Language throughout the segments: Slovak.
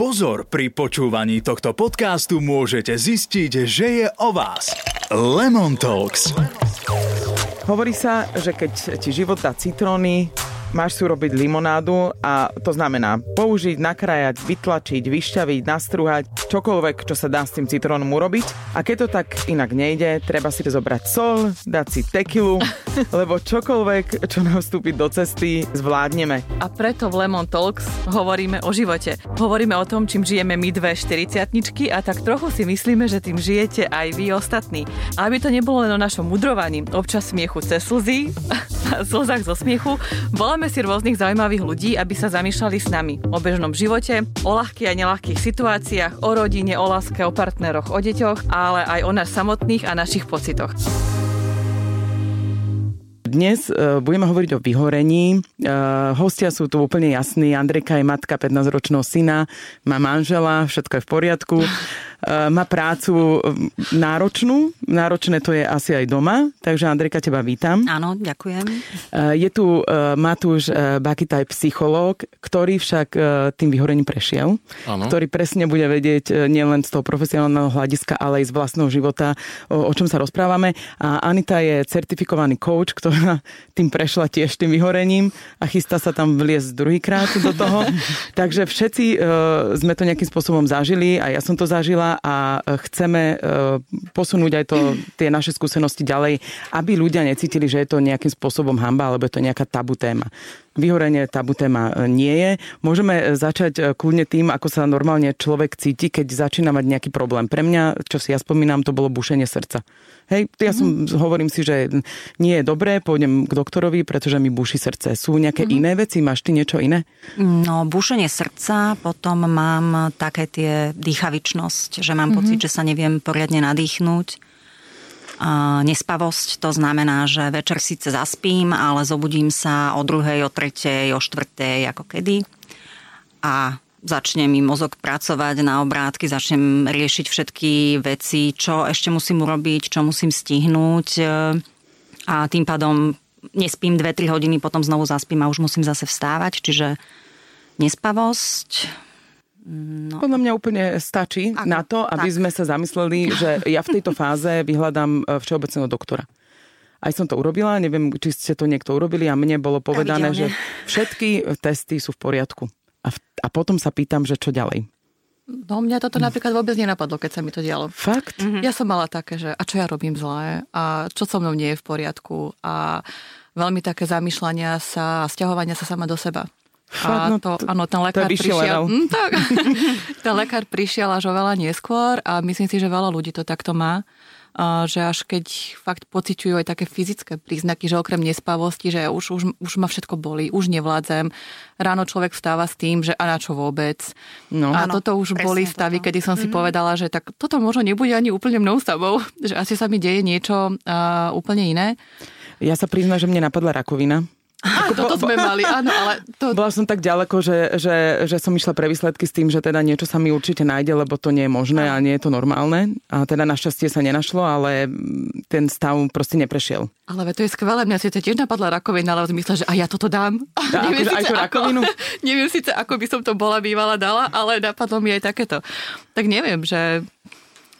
Pozor, pri počúvaní tohto podcastu môžete zistiť, že je o vás. Lemon Talks. Hovorí sa, že keď ti život dá citróny, máš si urobiť limonádu a to znamená použiť, nakrájať, vytlačiť, vyšťaviť, nastruhať, čokoľvek, čo sa dá s tým citrónom urobiť. A keď to tak inak nejde, treba si zobrať sol, dať si tekilu, lebo čokoľvek, čo nám vstúpi do cesty, zvládneme. A preto v Lemon Talks hovoríme o živote. Hovoríme o tom, čím žijeme my dve 40 a tak trochu si myslíme, že tým žijete aj vy ostatní. A aby to nebolo len o našom mudrovaní, občas smiechu cez slzy, slzách zo smiechu, voláme Voláme si rôznych zaujímavých ľudí, aby sa zamýšľali s nami o bežnom živote, o ľahkých a nelahkých situáciách, o rodine, o láske, o partneroch, o deťoch, ale aj o nás samotných a našich pocitoch. Dnes uh, budeme hovoriť o vyhorení. Uh, hostia sú tu úplne jasní. Andrejka je matka 15-ročného syna, má manžela, všetko je v poriadku. Eh, má prácu eh, náročnú, náročné to je asi aj doma, takže Andrejka, teba vítam. Áno, ďakujem. Eh, je tu Matúš Bakitaj, psychológ, ktorý však tým vyhorením prešiel, Áno. ktorý presne bude vedieť nielen z toho profesionálneho hľadiska, ale aj z vlastného života, o, o čom sa rozprávame. A Anita je certifikovaný coach, ktorá tým prešla tiež tým vyhorením a chystá sa tam vliesť druhýkrát do toho. takže všetci sme to nejakým spôsobom zažili a ja som to zažila a chceme e, posunúť aj to, tie naše skúsenosti ďalej, aby ľudia necítili, že je to nejakým spôsobom hamba, alebo je to nejaká tabu téma. Vyhorenie tabu téma e, nie je. Môžeme e, začať kľudne tým, ako sa normálne človek cíti, keď začína mať nejaký problém. Pre mňa, čo si ja spomínam, to bolo bušenie srdca. Hej, ja som, mm. hovorím si, že nie je dobré, pôjdem k doktorovi, pretože mi buší srdce. Sú nejaké mm. iné veci? Máš ty niečo iné? No, bušenie srdca, potom mám také tie dýchavičnosť, že mám mm-hmm. pocit, že sa neviem poriadne nadýchnuť. Nespavosť, to znamená, že večer síce zaspím, ale zobudím sa o druhej, o tretej, o štvrtej, ako kedy. A začne mi mozog pracovať na obrátky, začnem riešiť všetky veci, čo ešte musím urobiť, čo musím stihnúť e, a tým pádom nespím 2-3 hodiny, potom znovu zaspím a už musím zase vstávať, čiže nespavosť. No. Podľa mňa úplne stačí Ako, na to, aby tak. sme sa zamysleli, že ja v tejto fáze vyhľadám e, všeobecného doktora. Aj som to urobila, neviem, či ste to niekto urobili a mne bolo povedané, že všetky testy sú v poriadku. A, v, a potom sa pýtam, že čo ďalej. No mňa toto napríklad vôbec nenapadlo, keď sa mi to dialo. Fakt? Mm-hmm. Ja som mala také, že a čo ja robím zlé a čo so mnou nie je v poriadku a veľmi také zamýšľania sa a stiahovania sa sama do seba. Fakt, no, to, áno, ten lekár to prišiel. Mm, tak. ten lekár prišiel až oveľa neskôr a myslím si, že veľa ľudí to takto má že až keď fakt pociťujú aj také fyzické príznaky, že okrem nespavosti, že už, už, už ma všetko boli, už nevládzem. Ráno človek vstáva s tým, že a na čo vôbec. No. A ano, toto už boli stavy, toto. kedy som si mm-hmm. povedala, že tak toto možno nebude ani úplne mnou samou, že asi sa mi deje niečo uh, úplne iné. Ja sa priznám, že mne napadla rakovina. Á, toto sme mali, áno, ale... To... Bola som tak ďaleko, že, že, že som išla pre výsledky s tým, že teda niečo sa mi určite nájde, lebo to nie je možné a nie je to normálne. A teda našťastie sa nenašlo, ale ten stav proste neprešiel. Ale to je skvelé, mňa si to tiež napadla rakovina, ale myslela, že a ja toto dám. Ja, neviem akože aj tú rakovinu? Ako, neviem síce, ako by som to bola bývala dala, ale napadlo mi aj takéto. Tak neviem, že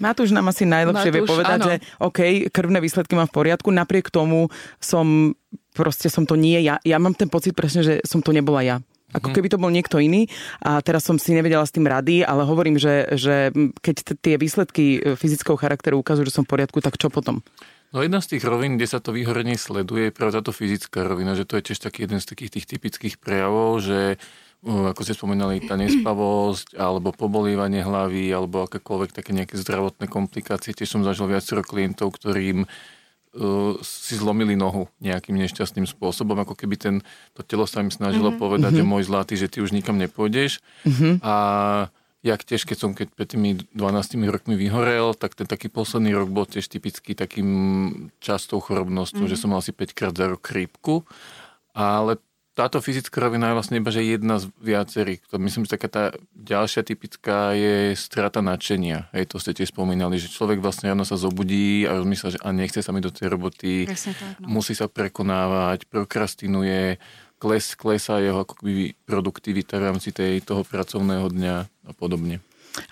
Matúš nám asi najlepšie Matúš, vie povedať, áno. že OK, krvné výsledky mám v poriadku, napriek tomu som, proste som to nie ja. Ja mám ten pocit presne, že som to nebola ja. Ako mhm. keby to bol niekto iný a teraz som si nevedela s tým rady, ale hovorím, že, že keď t- tie výsledky e, fyzického charakteru ukazujú, že som v poriadku, tak čo potom? No jedna z tých rovín, kde sa to vyhorenie sleduje, je práve táto fyzická rovina, že to je tiež taký jeden z takých tých typických prejavov, že ako ste spomínali, tá nespavosť, alebo pobolívanie hlavy, alebo akékoľvek také nejaké zdravotné komplikácie. Tiež som zažil viacero klientov, ktorým uh, si zlomili nohu nejakým nešťastným spôsobom, ako keby ten, to telo sa im snažilo mm-hmm. povedať, mm-hmm. že môj zlatý, že ty už nikam nepôjdeš. Mm-hmm. A jak tiež, keď som keď pred tými 12 rokmi vyhorel, tak ten taký posledný rok bol tiež typický takým častou chorobnosťou, mm-hmm. že som mal asi 5 krát za rok krípku. Ale táto fyzická rovina je vlastne iba že jedna z viacerých. To myslím, že taká tá ďalšia typická je strata nadšenia. Hej, to ste tiež spomínali, že človek vlastne ráno sa zobudí a rozmýšľa, že a nechce sa mi do tej roboty, tak, no. musí sa prekonávať, prokrastinuje, kles, klesá jeho akoby produktivita v rámci tej, toho pracovného dňa a podobne.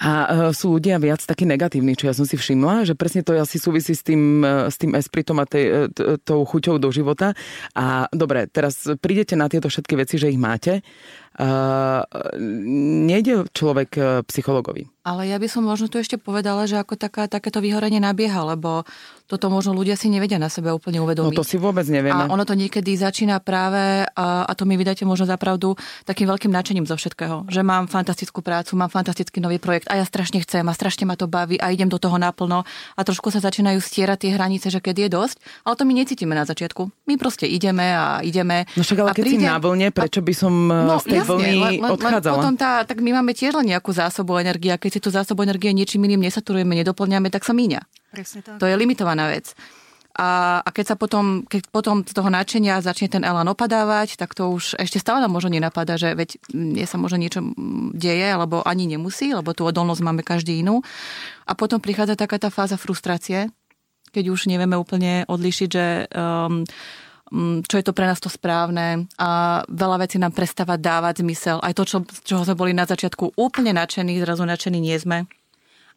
A uh, sú ľudia viac takí negatívni, čo ja som si všimla, že presne to asi súvisí s tým, uh, s tým espritom a tej, uh, tou chuťou do života. A dobre, teraz prídete na tieto všetky veci, že ich máte. Uh, nejde človek uh, psychologovi. Ale ja by som možno tu ešte povedala, že ako taká, takéto vyhorenie nabieha, lebo toto možno ľudia si nevedia na sebe úplne uvedomiť. No to si vôbec nevieme. A ono to niekedy začína práve, a, a to mi vydáte možno za pravdu, takým veľkým nadšením zo všetkého. Že mám fantastickú prácu, mám fantastický nový projekt a ja strašne chcem a strašne ma to baví a idem do toho naplno a trošku sa začínajú stierať tie hranice, že keď je dosť, ale to my necítime na začiatku. My proste ideme a ideme. No však ale keď príde... si na vlne, prečo by som no, z tej vlny len, odchádzala? Len potom tá, tak my máme tiež len nejakú zásobu energie a keď si tú zásobu energie niečím iným nesaturujeme, nedoplňame, tak sa míňa. Presne tak. To je limitovaná vec. A, a keď sa potom, keď potom z toho nadšenia začne ten elán opadávať, tak to už ešte stále nám možno nenapadá, že veď nie sa možno niečo deje, alebo ani nemusí, lebo tú odolnosť máme každý inú. A potom prichádza taká tá fáza frustrácie, keď už nevieme úplne odlišiť, že um, čo je to pre nás to správne a veľa vecí nám prestáva dávať zmysel. Aj to, čo, čoho sme boli na začiatku úplne nadšení, zrazu nadšení nie sme.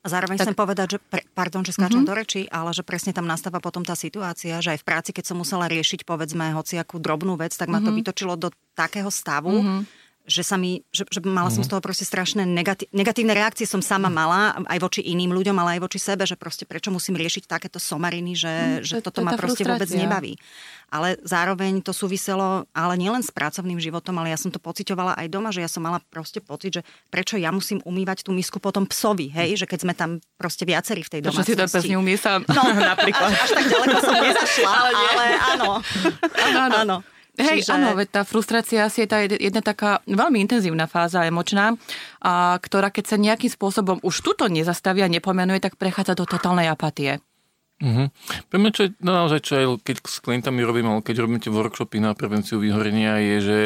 A zároveň tak... chcem povedať, že, pre, pardon, že skáčem mm-hmm. do reči, ale že presne tam nastáva potom tá situácia, že aj v práci, keď som musela riešiť, povedzme, hociakú drobnú vec, tak ma mm-hmm. to mhm. vytočilo do takého stavu, mm-hmm že sa mi, že, že mala som z mhm. toho proste strašné negatí, negatívne reakcie som sama mala, aj voči iným ľuďom, ale aj voči sebe, že proste prečo musím riešiť takéto somariny, že, mm, že to, toto to ma proste vôbec nebaví. Ale zároveň to súviselo, ale nielen s pracovným životom, ale ja som to pocitovala aj doma, že ja som mala proste pocit, že prečo ja musím umývať tú misku potom psovi, hej, že keď sme tam proste viacerí v tej domácnosti. Prečo si to pes neumie sám? No, napríklad. Až, až tak ďaleko som nezašla, ale, ale áno. áno, áno. áno. Hej, Čiže... áno, veď tá frustrácia asi je tá jedna taká veľmi intenzívna fáza emočná, a, ktorá keď sa nejakým spôsobom už tuto nezastaví a nepomenuje, tak prechádza do totálnej apatie. Uh-huh. Pre mňa, čo je no, naozaj, čo aj keď s klientami robím, ale keď robím tie workshopy na prevenciu vyhorenia, je, že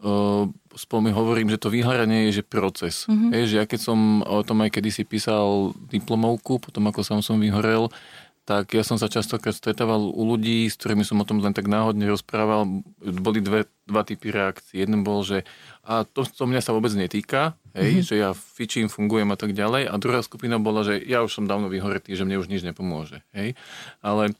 uh, spolu hovorím, že to vyhorenie je že proces. Uh-huh. Je, že ja keď som o tom aj kedysi písal diplomovku, potom ako sám som vyhorel, tak ja som sa častokrát stretával u ľudí, s ktorými som o tom len tak náhodne rozprával. Boli dve, dva typy reakcií. Jeden bol, že a to, to mňa sa vôbec netýka, hej, mm-hmm. že ja fičím, fungujem a tak ďalej. A druhá skupina bola, že ja už som dávno vyhoretý, že mne už nič nepomôže. Hej. Ale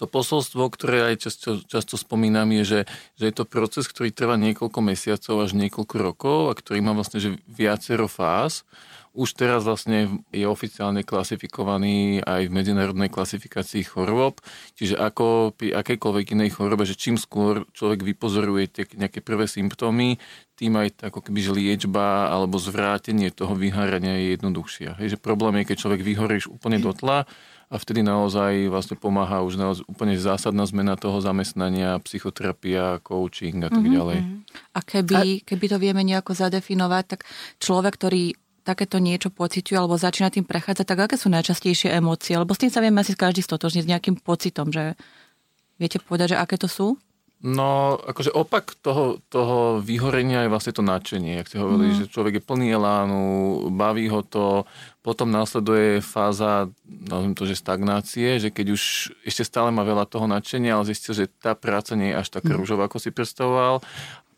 to posolstvo, ktoré aj často, často spomínam, je, že, že je to proces, ktorý trvá niekoľko mesiacov až niekoľko rokov a ktorý má vlastne že viacero fáz už teraz vlastne je oficiálne klasifikovaný aj v medzinárodnej klasifikácii chorôb, čiže ako pri akejkoľvek inej chorobe, že čím skôr človek vypozoruje tie nejaké prvé symptómy, tým aj ako keby že liečba alebo zvrátenie toho vyhárania je jednoduchšia. Hej, že problém je, keď človek vyhorí už úplne do tla a vtedy naozaj vlastne pomáha už naozaj úplne zásadná zmena toho zamestnania, psychoterapia, coaching a tak mhm, ďalej. Mm-hmm. A keby, keby to vieme nejako zadefinovať, tak človek, ktorý takéto niečo pociťuje alebo začína tým prechádzať, tak aké sú najčastejšie emócie? Lebo s tým sa vieme asi každý stotožniť s nejakým pocitom, že viete povedať, že aké to sú? No, akože opak toho, toho vyhorenia je vlastne to nadšenie. Jak ste hovorili, mm. že človek je plný elánu, baví ho to, potom následuje fáza, nazviem to, že stagnácie, že keď už ešte stále má veľa toho nadšenia, ale zistil, že tá práca nie je až taká mm. rúžová, ako si predstavoval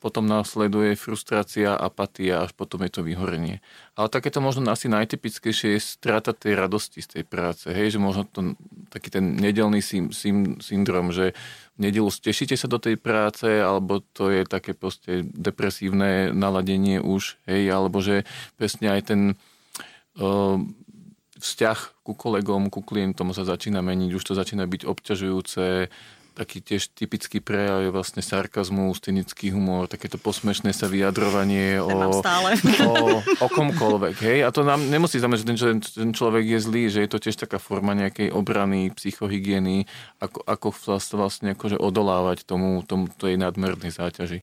potom následuje frustrácia, apatia, až potom je to vyhorenie. Ale takéto možno asi najtypickejšie je strata tej radosti z tej práce. Hej, že možno to, taký ten nedelný sym, sym, syndrom, že v nedelu stešíte sa do tej práce, alebo to je také proste depresívne naladenie už, hej, alebo že presne aj ten uh, vzťah ku kolegom, ku klientom sa začína meniť, už to začína byť obťažujúce, taký tiež typický prejav je vlastne sarkazmus, cynický humor, takéto posmešné sa vyjadrovanie o, o, o komkoľvek. Hej? A to nám nemusí znamenáť, že ten, ten človek je zlý, že je to tiež taká forma nejakej obrany, psychohygieny, ako, ako vlastne akože odolávať tomu, tomu tej nadmernej záťaži.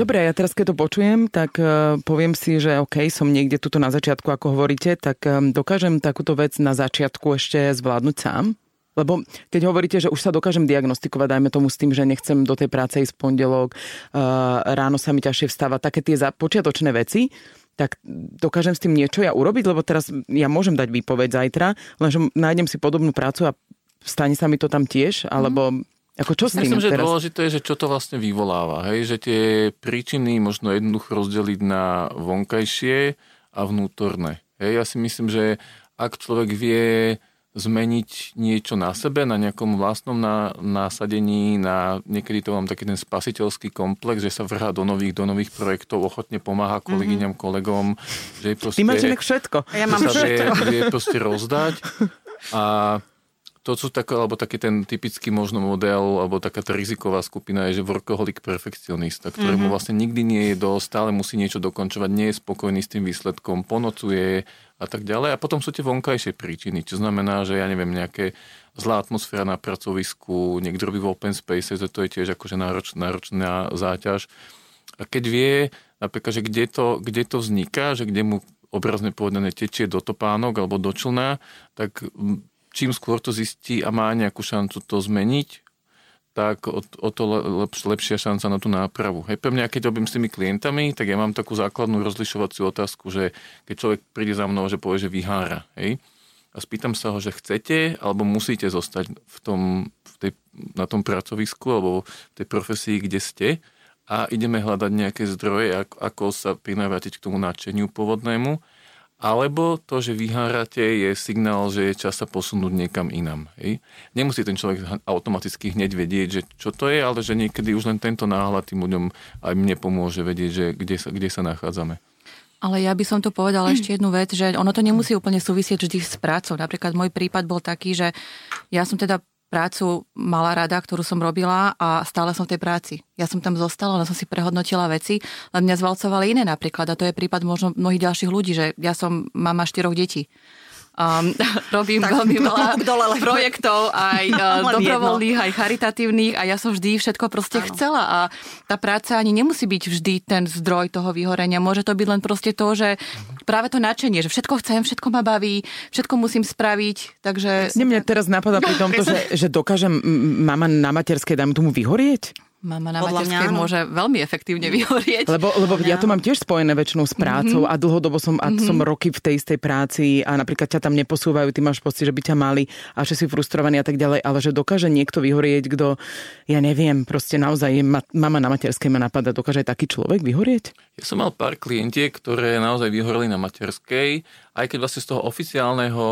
Dobre, ja teraz keď to počujem, tak uh, poviem si, že OK, som niekde tuto na začiatku, ako hovoríte, tak um, dokážem takúto vec na začiatku ešte zvládnuť sám? Lebo keď hovoríte, že už sa dokážem diagnostikovať, dajme tomu s tým, že nechcem do tej práce ísť v pondelok, uh, ráno sa mi ťažšie vstáva, také tie počiatočné veci, tak dokážem s tým niečo ja urobiť, lebo teraz ja môžem dať výpoveď zajtra, lenže nájdem si podobnú prácu a stane sa mi to tam tiež, alebo mm. Ako čo s tým Myslím, že teraz? dôležité je, že čo to vlastne vyvoláva. Hej? Že tie príčiny možno jednoducho rozdeliť na vonkajšie a vnútorné. Hej? Ja si myslím, že ak človek vie zmeniť niečo na sebe, na nejakom vlastnom násadení, na, niekedy to mám taký ten spasiteľský komplex, že sa vrhá do nových, do nových projektov, ochotne pomáha mhm. kolegyňam, mm-hmm. kolegom. Že proste, Ty máš všetko. Ja mám všetko. Vie, vie proste rozdať a to sú také, alebo taký ten typický možno model, alebo taká tá riziková skupina je, že workoholik perfekcionista, ktorému mm-hmm. vlastne nikdy nie je dosť, stále musí niečo dokončovať, nie je spokojný s tým výsledkom, ponocuje a tak ďalej. A potom sú tie vonkajšie príčiny, čo znamená, že ja neviem, nejaké zlá atmosféra na pracovisku, niekto robí v open space, že to je tiež akože nároč, náročná záťaž. A keď vie, napríklad, že kde to, kde to vzniká, že kde mu obrazne povedané tečie do topánok alebo do člna, tak čím skôr to zistí a má nejakú šancu to zmeniť, tak o, o to lepš, lepšia šanca na tú nápravu. Hej, pre mňa, keď robím s tými klientami, tak ja mám takú základnú rozlišovaciu otázku, že keď človek príde za mnou, že povie, že vyhára, hej, a spýtam sa ho, že chcete alebo musíte zostať v tom, v tej, na tom pracovisku alebo v tej profesii, kde ste a ideme hľadať nejaké zdroje, ako, ako sa prinavrátiť k tomu nadšeniu pôvodnému alebo to, že vyhárate, je signál, že je čas sa posunúť niekam inam. Hej? Nemusí ten človek automaticky hneď vedieť, že čo to je, ale že niekedy už len tento náhľad tým ľuďom aj mne pomôže vedieť, že kde sa, kde sa nachádzame. Ale ja by som to povedala mm. ešte jednu vec, že ono to nemusí úplne súvisieť vždy s prácou. Napríklad môj prípad bol taký, že ja som teda prácu mala rada, ktorú som robila a stále som v tej práci. Ja som tam zostala, len som si prehodnotila veci, len mňa zvalcovali iné napríklad a to je prípad možno mnohých ďalších ľudí, že ja som mama štyroch detí Um, robím tak, veľmi veľa dole, projektov, aj uh, dobrovoľných, aj charitatívnych a ja som vždy všetko proste ano. chcela a tá práca ani nemusí byť vždy ten zdroj toho vyhorenia. Môže to byť len proste to, že práve to nadšenie, že všetko chcem, všetko ma baví, všetko musím spraviť, takže... Mne teraz napadá pri tomto, že, že dokážem mama na materskej, dám tomu vyhorieť? Mama na Podľa materskej mňa, môže veľmi efektívne vyhorieť. Lebo, lebo ja to mám tiež spojené väčšinou s prácou mm-hmm. a dlhodobo som, a mm-hmm. som roky v tej istej práci a napríklad ťa tam neposúvajú, ty máš pocit, že by ťa mali a že si frustrovaný a tak ďalej, ale že dokáže niekto vyhorieť, kto, ja neviem, proste naozaj ma, mama na materskej ma napadá, dokáže aj taký človek vyhorieť? Ja som mal pár klientiek, ktoré naozaj vyhoreli na materskej, aj keď vlastne z toho oficiálneho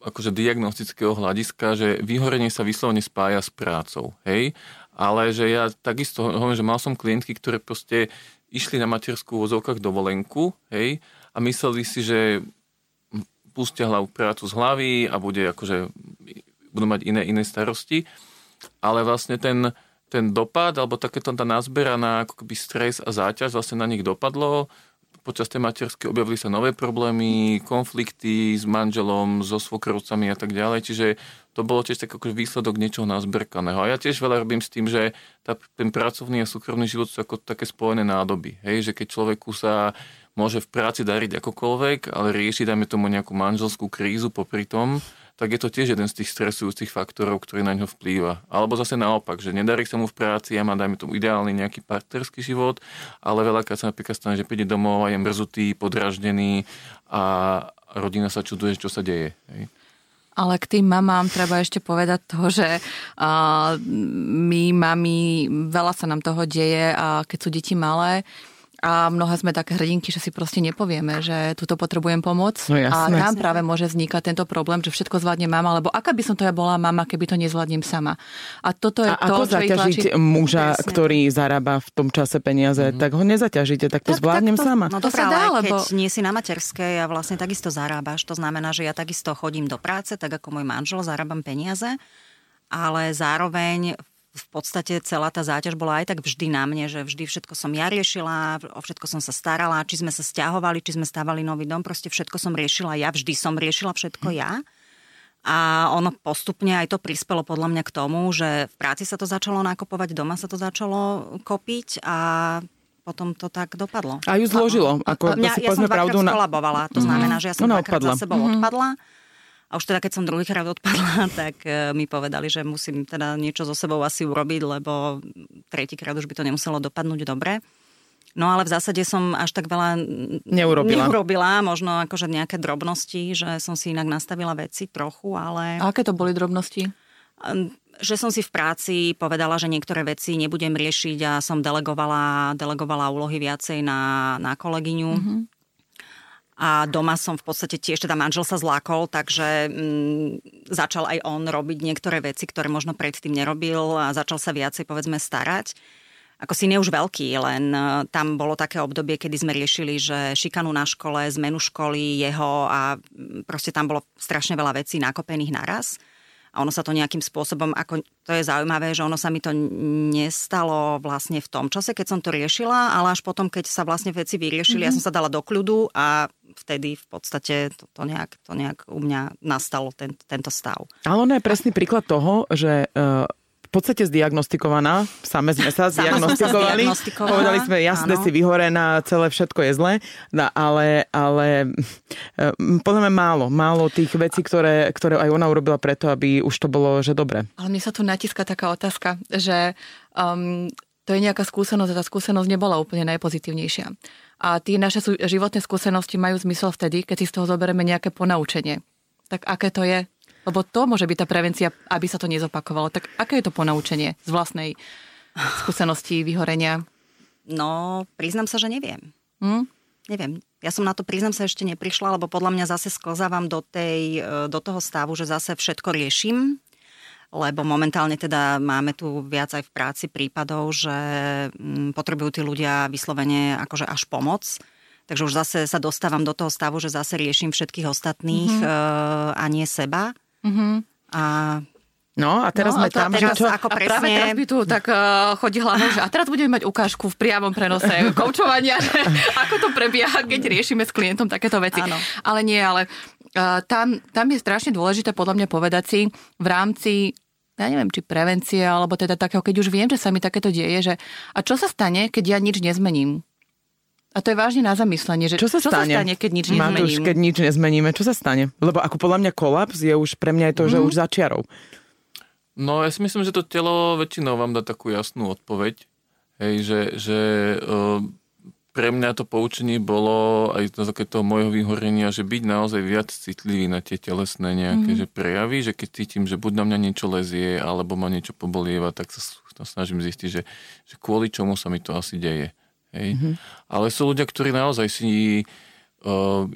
akože diagnostického hľadiska, že vyhorenie sa vyslovene spája s prácou. Hej? Ale že ja takisto hovorím, že mal som klientky, ktoré proste išli na materskú vozovkách dovolenku, hej, a mysleli si, že pustia hlavu prácu z hlavy a bude akože, budú mať iné, iné starosti, ale vlastne ten, ten dopad, alebo takéto tá nazberaná ako keby stres a záťaž vlastne na nich dopadlo, počas tej materskej objavili sa nové problémy, konflikty s manželom, so svokrovcami a tak ďalej, čiže to bolo tiež tak ako výsledok niečoho nazberkaného. A ja tiež veľa robím s tým, že tá, ten pracovný a súkromný život sú ako také spojené nádoby. Hej? Že keď človeku sa môže v práci dariť akokoľvek, ale rieši, dajme tomu nejakú manželskú krízu popri tom, tak je to tiež jeden z tých stresujúcich faktorov, ktorý na ňo vplýva. Alebo zase naopak, že nedarí sa mu v práci, ja mám, dajme tomu, ideálny nejaký partnerský život, ale veľakrát sa napríklad stane, že príde domov a je mrzutý, podraždený a rodina sa čuduje, čo sa deje. Hej. Ale k tým mamám treba ešte povedať to, že uh, my mami, veľa sa nám toho deje a keď sú deti malé, a mnohé sme také hrdinky, že si proste nepovieme, že tuto potrebujem pomoc. No jasné. A tam práve môže vznikať tento problém, že všetko zvládne mama, lebo aká by som to ja bola mama, keby to nezvládnem sama. A toto je a to, ako čo zaťažiť tlačí... muža, jasné. ktorý zarába v tom čase peniaze, mm-hmm. tak ho nezaťažíte, tak to tak, zvládnem tak to, sama. No to, sa dá, lebo... keď nie si na materskej a vlastne takisto zarábaš, to znamená, že ja takisto chodím do práce, tak ako môj manžel, zarábam peniaze, ale zároveň v podstate celá tá záťaž bola aj tak vždy na mne, že vždy všetko som ja riešila, o všetko som sa starala, či sme sa stiahovali, či sme stávali nový dom, proste všetko som riešila ja, vždy som riešila všetko ja. A ono postupne aj to prispelo podľa mňa k tomu, že v práci sa to začalo nakopovať, doma sa to začalo kopiť a potom to tak dopadlo. A ju zložilo. Ako, mňa, ja som pravdu na... skolabovala, to znamená, že ja som no, dvakrát za sebou mm-hmm. odpadla a už teda, keď som druhýkrát odpadla, tak e, mi povedali, že musím teda niečo so sebou asi urobiť, lebo tretíkrát už by to nemuselo dopadnúť dobre. No ale v zásade som až tak veľa neurobila. neurobila, možno akože nejaké drobnosti, že som si inak nastavila veci trochu, ale... A aké to boli drobnosti? že som si v práci povedala, že niektoré veci nebudem riešiť a som delegovala, delegovala úlohy viacej na, na kolegyňu. Mm-hmm. A doma som v podstate tiež, teda manžel sa zlákol, takže mm, začal aj on robiť niektoré veci, ktoré možno predtým nerobil a začal sa viacej, povedzme, starať. Ako syn je už veľký, len e, tam bolo také obdobie, kedy sme riešili, že šikanu na škole, zmenu školy, jeho a mm, proste tam bolo strašne veľa vecí nakopených naraz a ono sa to nejakým spôsobom, ako to je zaujímavé, že ono sa mi to nestalo vlastne v tom čase, keď som to riešila, ale až potom, keď sa vlastne veci vyriešili, mm-hmm. ja som sa dala do kľudu a vtedy v podstate to, to, nejak, to nejak u mňa nastalo, ten, tento stav. Ale ono je presný príklad toho, že uh, podstate zdiagnostikovaná. Same sme sa zdiagnostikovali. Povedali sme, jasne si vyhorená, celé všetko je zlé. No, ale, ale e, podľa mňa málo. Málo tých vecí, ktoré, ktoré aj ona urobila preto, aby už to bolo, že dobre. Ale mne sa tu natíska taká otázka, že um, to je nejaká skúsenosť a tá skúsenosť nebola úplne najpozitívnejšia. A tie naše životné skúsenosti majú zmysel vtedy, keď si z toho zoberieme nejaké ponaučenie. Tak aké to je? Lebo to môže byť tá prevencia, aby sa to nezopakovalo. Tak aké je to ponaučenie z vlastnej skúsenosti vyhorenia? No, priznám sa, že neviem. Hm? Neviem. Ja som na to, priznám sa, ešte neprišla, lebo podľa mňa zase sklzávam do, tej, e, do toho stavu, že zase všetko riešim, lebo momentálne teda máme tu viac aj v práci prípadov, že mm, potrebujú tí ľudia vyslovene akože až pomoc. Takže už zase sa dostávam do toho stavu, že zase riešim všetkých ostatných mm-hmm. a nie seba. Mm-hmm. A No a teraz no, sme a tam, teraz, že čo... Ako presne... A práve teraz by tu tak uh, chodí hlavou, že a teraz budeme mať ukážku v priamom prenose koučovania, ako to prebieha, keď riešime s klientom takéto veci. Ano. Ale nie, ale uh, tam, tam je strašne dôležité podľa mňa povedať si v rámci ja neviem, či prevencie, alebo teda takého, keď už viem, že sa mi takéto deje, že a čo sa stane, keď ja nič nezmením? A to je vážne na zamyslenie, že čo sa, čo stane? sa stane, keď nič nezmením? Matúš, keď nič nezmeníme, čo sa stane? Lebo ako podľa mňa kolaps je už pre mňa je to, mm. že mhm. už začiarov. No ja si myslím, že to telo väčšinou vám dá takú jasnú odpoveď. Hej, že, že uh, pre mňa to poučenie bolo aj na základe toho môjho vyhorenia, že byť naozaj viac citlivý na tie telesné nejaké mm. že prejavy, že keď cítim, že buď na mňa niečo lezie, alebo ma niečo pobolieva, tak sa snažím zistiť, že, že kvôli čomu sa mi to asi deje. Hej. Mm-hmm. Ale sú ľudia, ktorí naozaj si... Uh,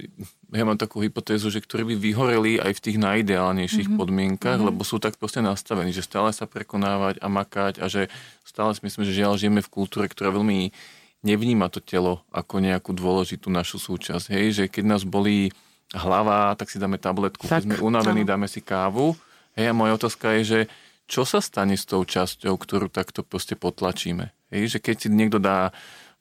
ja mám takú hypotézu, že ktorí by vyhoreli aj v tých najideálnejších mm-hmm. podmienkach, mm-hmm. lebo sú tak proste nastavení, že stále sa prekonávať a makať a že stále si myslím, že žiaľ žijeme v kultúre, ktorá veľmi nevníma to telo ako nejakú dôležitú našu súčasť. Hej, že keď nás bolí hlava, tak si dáme tabletku, tak, keď sme unavení, dáme si kávu. Hej, a moja otázka je, že čo sa stane s tou časťou, ktorú takto proste potlačíme? Hej, že keď si niekto dá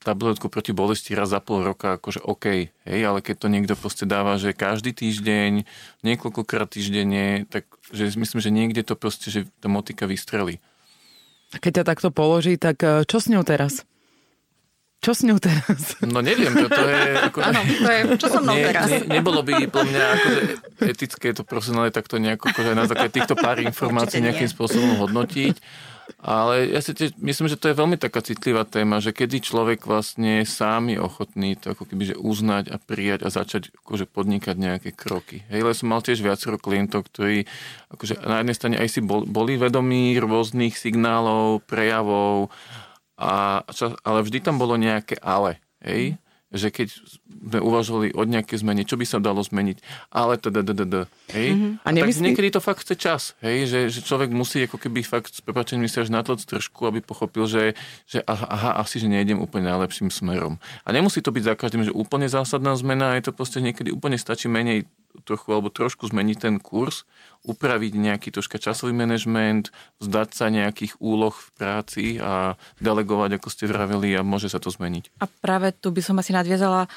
tabletku proti bolesti raz za pol roka, akože OK, hej, ale keď to niekto proste dáva, že každý týždeň, niekoľkokrát týždenne, tak že myslím, že niekde to proste, že tá motika vystrelí. Keď ťa takto položí, tak eh, čo s ňou teraz? Čo s ňou teraz? No neviem, to, to je... Ako, ano, to je, čo so mnou nie, teraz? Ne, nebolo by po mňa akože etické to profesionálne takto nejako akože na základe týchto pár informácií nejakým spôsobom hodnotiť. Ale ja si tiež myslím, že to je veľmi taká citlivá téma, že kedy človek vlastne sám je ochotný to ako keby že uznať a prijať a začať akože podnikať nejaké kroky. Hej, ale som mal tiež viacero klientov, ktorí akože na jednej strane aj si boli vedomí rôznych signálov, prejavov, a, ale vždy tam bolo nejaké ale. Hej? že keď sme uvažovali o nejaké zmene, čo by sa dalo zmeniť, ale teda, hej. Mm-hmm. A, a tak niekedy to fakt chce čas, hej, že, že človek musí ako keby fakt s prepačením si až natlc trošku, aby pochopil, že, že aha, aha, asi, že nejdem úplne najlepším smerom. A nemusí to byť za každým, že úplne zásadná zmena, je to proste niekedy úplne stačí menej trochu alebo trošku zmeniť ten kurz, upraviť nejaký troška časový manažment, vzdať sa nejakých úloh v práci a delegovať, ako ste vraveli a môže sa to zmeniť. A práve tu by som asi nadviazala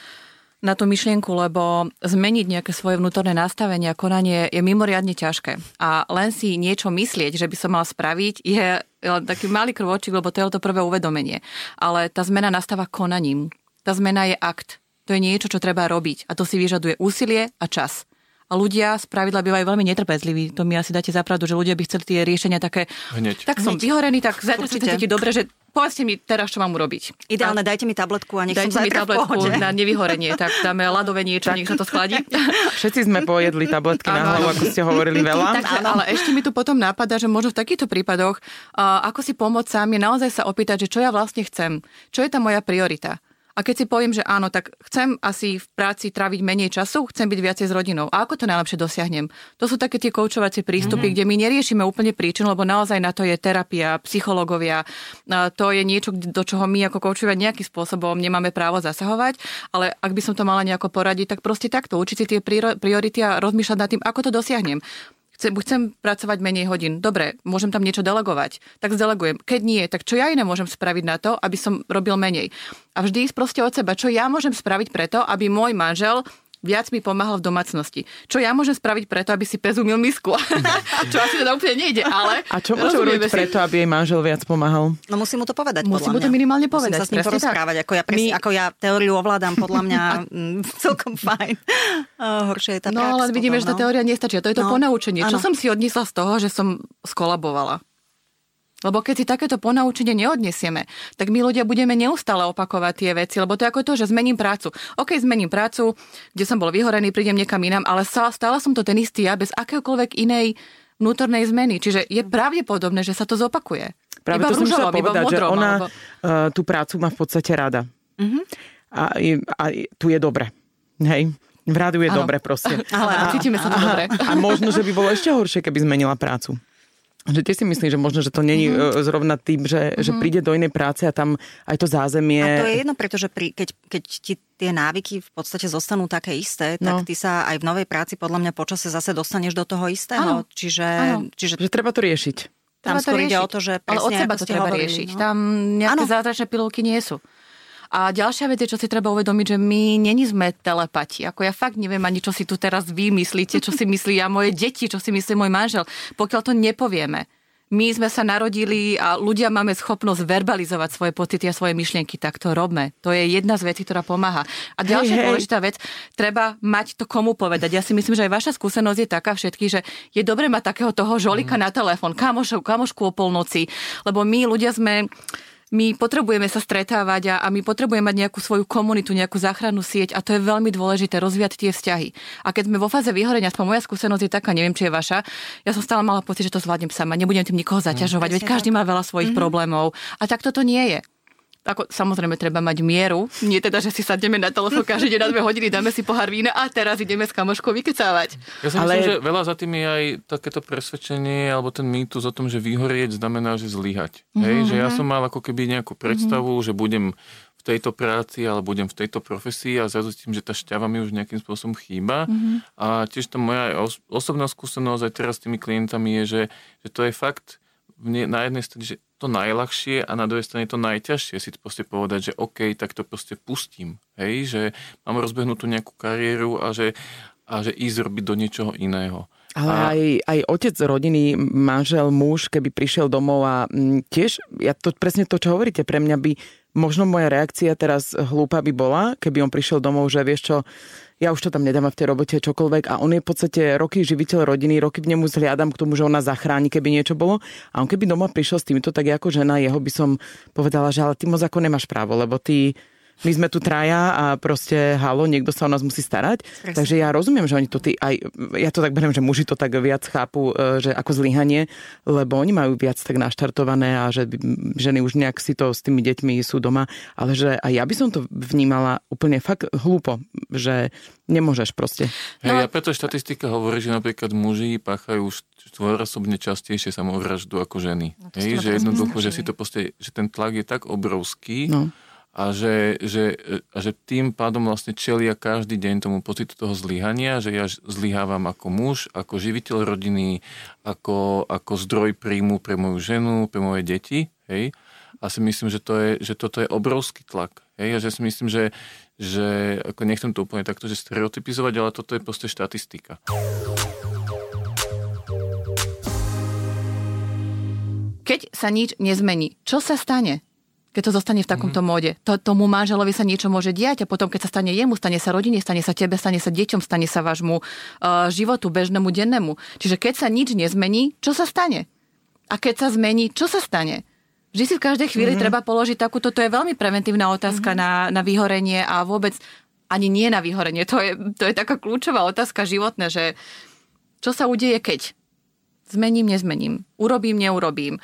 na tú myšlienku, lebo zmeniť nejaké svoje vnútorné nastavenie a konanie je mimoriadne ťažké. A len si niečo myslieť, že by som mal spraviť, je len taký malý krvočík, lebo to je to prvé uvedomenie. Ale tá zmena nastáva konaním. Tá zmena je akt. To je niečo, čo treba robiť. A to si vyžaduje úsilie a čas. A ľudia z pravidla bývajú veľmi netrpezliví. To mi asi dáte zapravdu, že ľudia by chceli tie riešenia také... Hneď. Tak som Hneď. vyhorený, tak zajtra sa cíti dobre, že povedzte mi teraz, čo mám urobiť. Ideálne, dajte mi tabletku a nech Dajte som mi tabletku na nevyhorenie, tak dáme ľadové niečo, nech sa to schladí. Všetci sme pojedli tabletky na hlavu, ako ste hovorili veľa. Takže, ale ešte mi tu potom napadá, že možno v takýchto prípadoch, uh, ako si pomôcť sám, je naozaj sa opýtať, že čo ja vlastne chcem, čo je tá moja priorita. A keď si poviem, že áno, tak chcem asi v práci tráviť menej času, chcem byť viacej s rodinou. A ako to najlepšie dosiahnem? To sú také tie koučovacie prístupy, mm-hmm. kde my neriešime úplne príčinu, lebo naozaj na to je terapia, psychológovia. To je niečo, do čoho my ako koučovia nejakým spôsobom nemáme právo zasahovať. Ale ak by som to mala nejako poradiť, tak proste takto. Si tie priori- priority a rozmýšľať nad tým, ako to dosiahnem. Chcem, chcem pracovať menej hodín. Dobre, môžem tam niečo delegovať. Tak zdelegujem. Keď nie, tak čo ja iné môžem spraviť na to, aby som robil menej? A vždy ísť proste od seba. Čo ja môžem spraviť preto, aby môj manžel viac mi pomáhal v domácnosti. Čo ja môžem spraviť preto, aby si pes umil misku? čo asi teda úplne nejde, ale... A čo môže rozumieme urobiť si. preto, aby jej manžel viac pomáhal? No musí mu to povedať, Musí podľa mu to minimálne povedať, Musím sa s ním porozprávať, ako ja, presne, My- ako ja teóriu ovládam, podľa mňa mm, celkom fajn. Uh, horšie je tá No ale vidíme, potom, že tá no. teória nestačí. A to je to No, ponaučenie. Čo áno. som si odniesla z toho, že som skolabovala? Lebo keď si takéto ponaučenie neodnesieme, tak my ľudia budeme neustále opakovať tie veci, lebo to je ako to, že zmením prácu. OK, zmením prácu, kde som bol vyhorený, prídem niekam inám, ale stále som to ten istý ja bez akéhokoľvek inej vnútornej zmeny. Čiže je pravdepodobné, že sa to zopakuje. Práve iba to v som rúžovom, iba povedať, že modrom, ona alebo... uh, tú prácu má v podstate rada. Mhm. A, a tu je dobre. Hej? V rádiu je Áno. dobre proste. Ale a, cítime sa tu dobre. A možno, že by bolo ešte horšie, keby zmenila prácu. Že ty si myslíš, že možno, že to není Mhm. mm-hmm. zrovna tým, že, mm-hmm. že príde do inej práce a tam aj to zázemie... A to je jedno, pretože pri, keď, keď ti tie návyky v podstate zostanú také isté, tak No. ty sa aj v novej práci podľa mňa počase zase dostaneš do toho istého. Áno. Čiže, Áno. čiže Že treba to riešiť. tam Treba to skôr ide riešiť. o to, že Ale presne od seba to treba hovorili, riešiť. no. Tam nejaké Áno. zázračné pilulky nie sú. A ďalšia vec je, čo si treba uvedomiť, že my není sme telepati. Ako ja fakt neviem ani, čo si tu teraz vy myslíte, čo si myslí ja moje deti, čo si myslí môj manžel. Pokiaľ to nepovieme, my sme sa narodili a ľudia máme schopnosť verbalizovať svoje pocity a svoje myšlienky, tak to robme. To je jedna z vecí, ktorá pomáha. A ďalšia hej. dôležitá vec, treba mať to komu povedať. Ja si myslím, že aj vaša skúsenosť je taká všetky, že je dobre mať takého toho žolika na telefón, kamošku o polnoci, lebo my ľudia sme my potrebujeme sa stretávať a, a my potrebujeme mať nejakú svoju komunitu, nejakú záchrannú sieť a to je veľmi dôležité, rozvíjať tie vzťahy. A keď sme vo fáze vyhorenia, aspoň moja skúsenosť je taká, neviem, či je vaša, ja som stále mala pocit, že to zvládnem sama, nebudem tým nikoho zaťažovať, veď presne každý má veľa svojich problémov a tak toto nie je. Ako, samozrejme, treba mať mieru. Nie teda, že si sadneme na telefón každý deň na dve hodiny, dáme si pohár vína a teraz ideme s kamoškou vykecávať. Ja si Ale- myslím, že veľa za tým je aj takéto presvedčenie alebo ten mýtus o tom, že vyhorieť znamená, že zlyhať. Mhm, Hej, že ja som mal ako keby nejakú predstavu, že budem v tejto práci alebo budem v tejto profesii a zrazu tým, že tá šťava mi už nejakým spôsobom chýba. Mhm. A tiež tá moja osobná skúsenosť aj teraz s tými klientami je, že, že to je fakt v ne- na jednej strane, že to najľahšie a na druhej strane to najťažšie si proste povedať, že OK, tak to proste pustím. Hej, že mám rozbehnutú nejakú kariéru a že, a že ísť robiť do niečoho iného. Ale A- aj, aj otec rodiny, manžel, muž, keby prišiel domov a mm, tiež, ja to presne to, čo hovoríte, pre mňa by, možno moja reakcia teraz hlúpa by bola, keby on prišiel domov, že vieš čo, ja už to tam nedám v tej robote čokoľvek a on je v podstate roky živiteľ rodiny, roky v nemu zhliadam k tomu, že ona zachráni, keby niečo bolo. A on keby doma prišiel s týmto, tak ja ako žena jeho by som povedala, že ale ty moc ako nemáš právo, lebo ty my sme tu traja a proste halo, niekto sa o nás musí starať. Presne. Takže ja rozumiem, že oni to tí, aj, ja to tak beriem, že muži to tak viac chápu, e, že ako zlyhanie, lebo oni majú viac tak naštartované a že ženy už nejak si to s tými deťmi sú doma, ale že aj ja by som to vnímala úplne fakt hlúpo, že nemôžeš proste. Hej, No a preto štatistika hovorí, že napríklad muži páchajú štvorasobne častejšie samovraždu ako ženy. No Hej, že jednoducho, že si to proste, že ten tlak je tak obrovský, No. A že, že, a že tým pádom vlastne čelia každý deň tomu pocitu toho zlyhania, že ja zlyhávam ako muž, ako živiteľ rodiny, ako, ako zdroj príjmu pre moju ženu, pre moje deti. Hej? A si myslím, že, to je, že toto je obrovský tlak. Hej? A že si myslím, že, že ako nechcem to úplne takto, že stereotypizovať, ale toto je proste štatistika. Keď sa nič nezmení, čo sa stane? Keď to zostane v takomto mm-hmm. móde. To, tomu manželovi sa niečo môže diať a potom, keď sa stane jemu, stane sa rodine, stane sa tebe, stane sa deťom, stane sa vášmu uh, životu, bežnému, dennému. Čiže keď sa nič nezmení, čo sa stane? A keď sa zmení, čo sa stane? Vždy si v každej chvíli mm-hmm. treba položiť takúto, to je veľmi preventívna otázka mm-hmm. na, na vyhorenie a vôbec ani nie na vyhorenie. To je, to je taká kľúčová otázka životná, že čo sa udeje keď? Zmením, nezmením. Urobím, neurobím.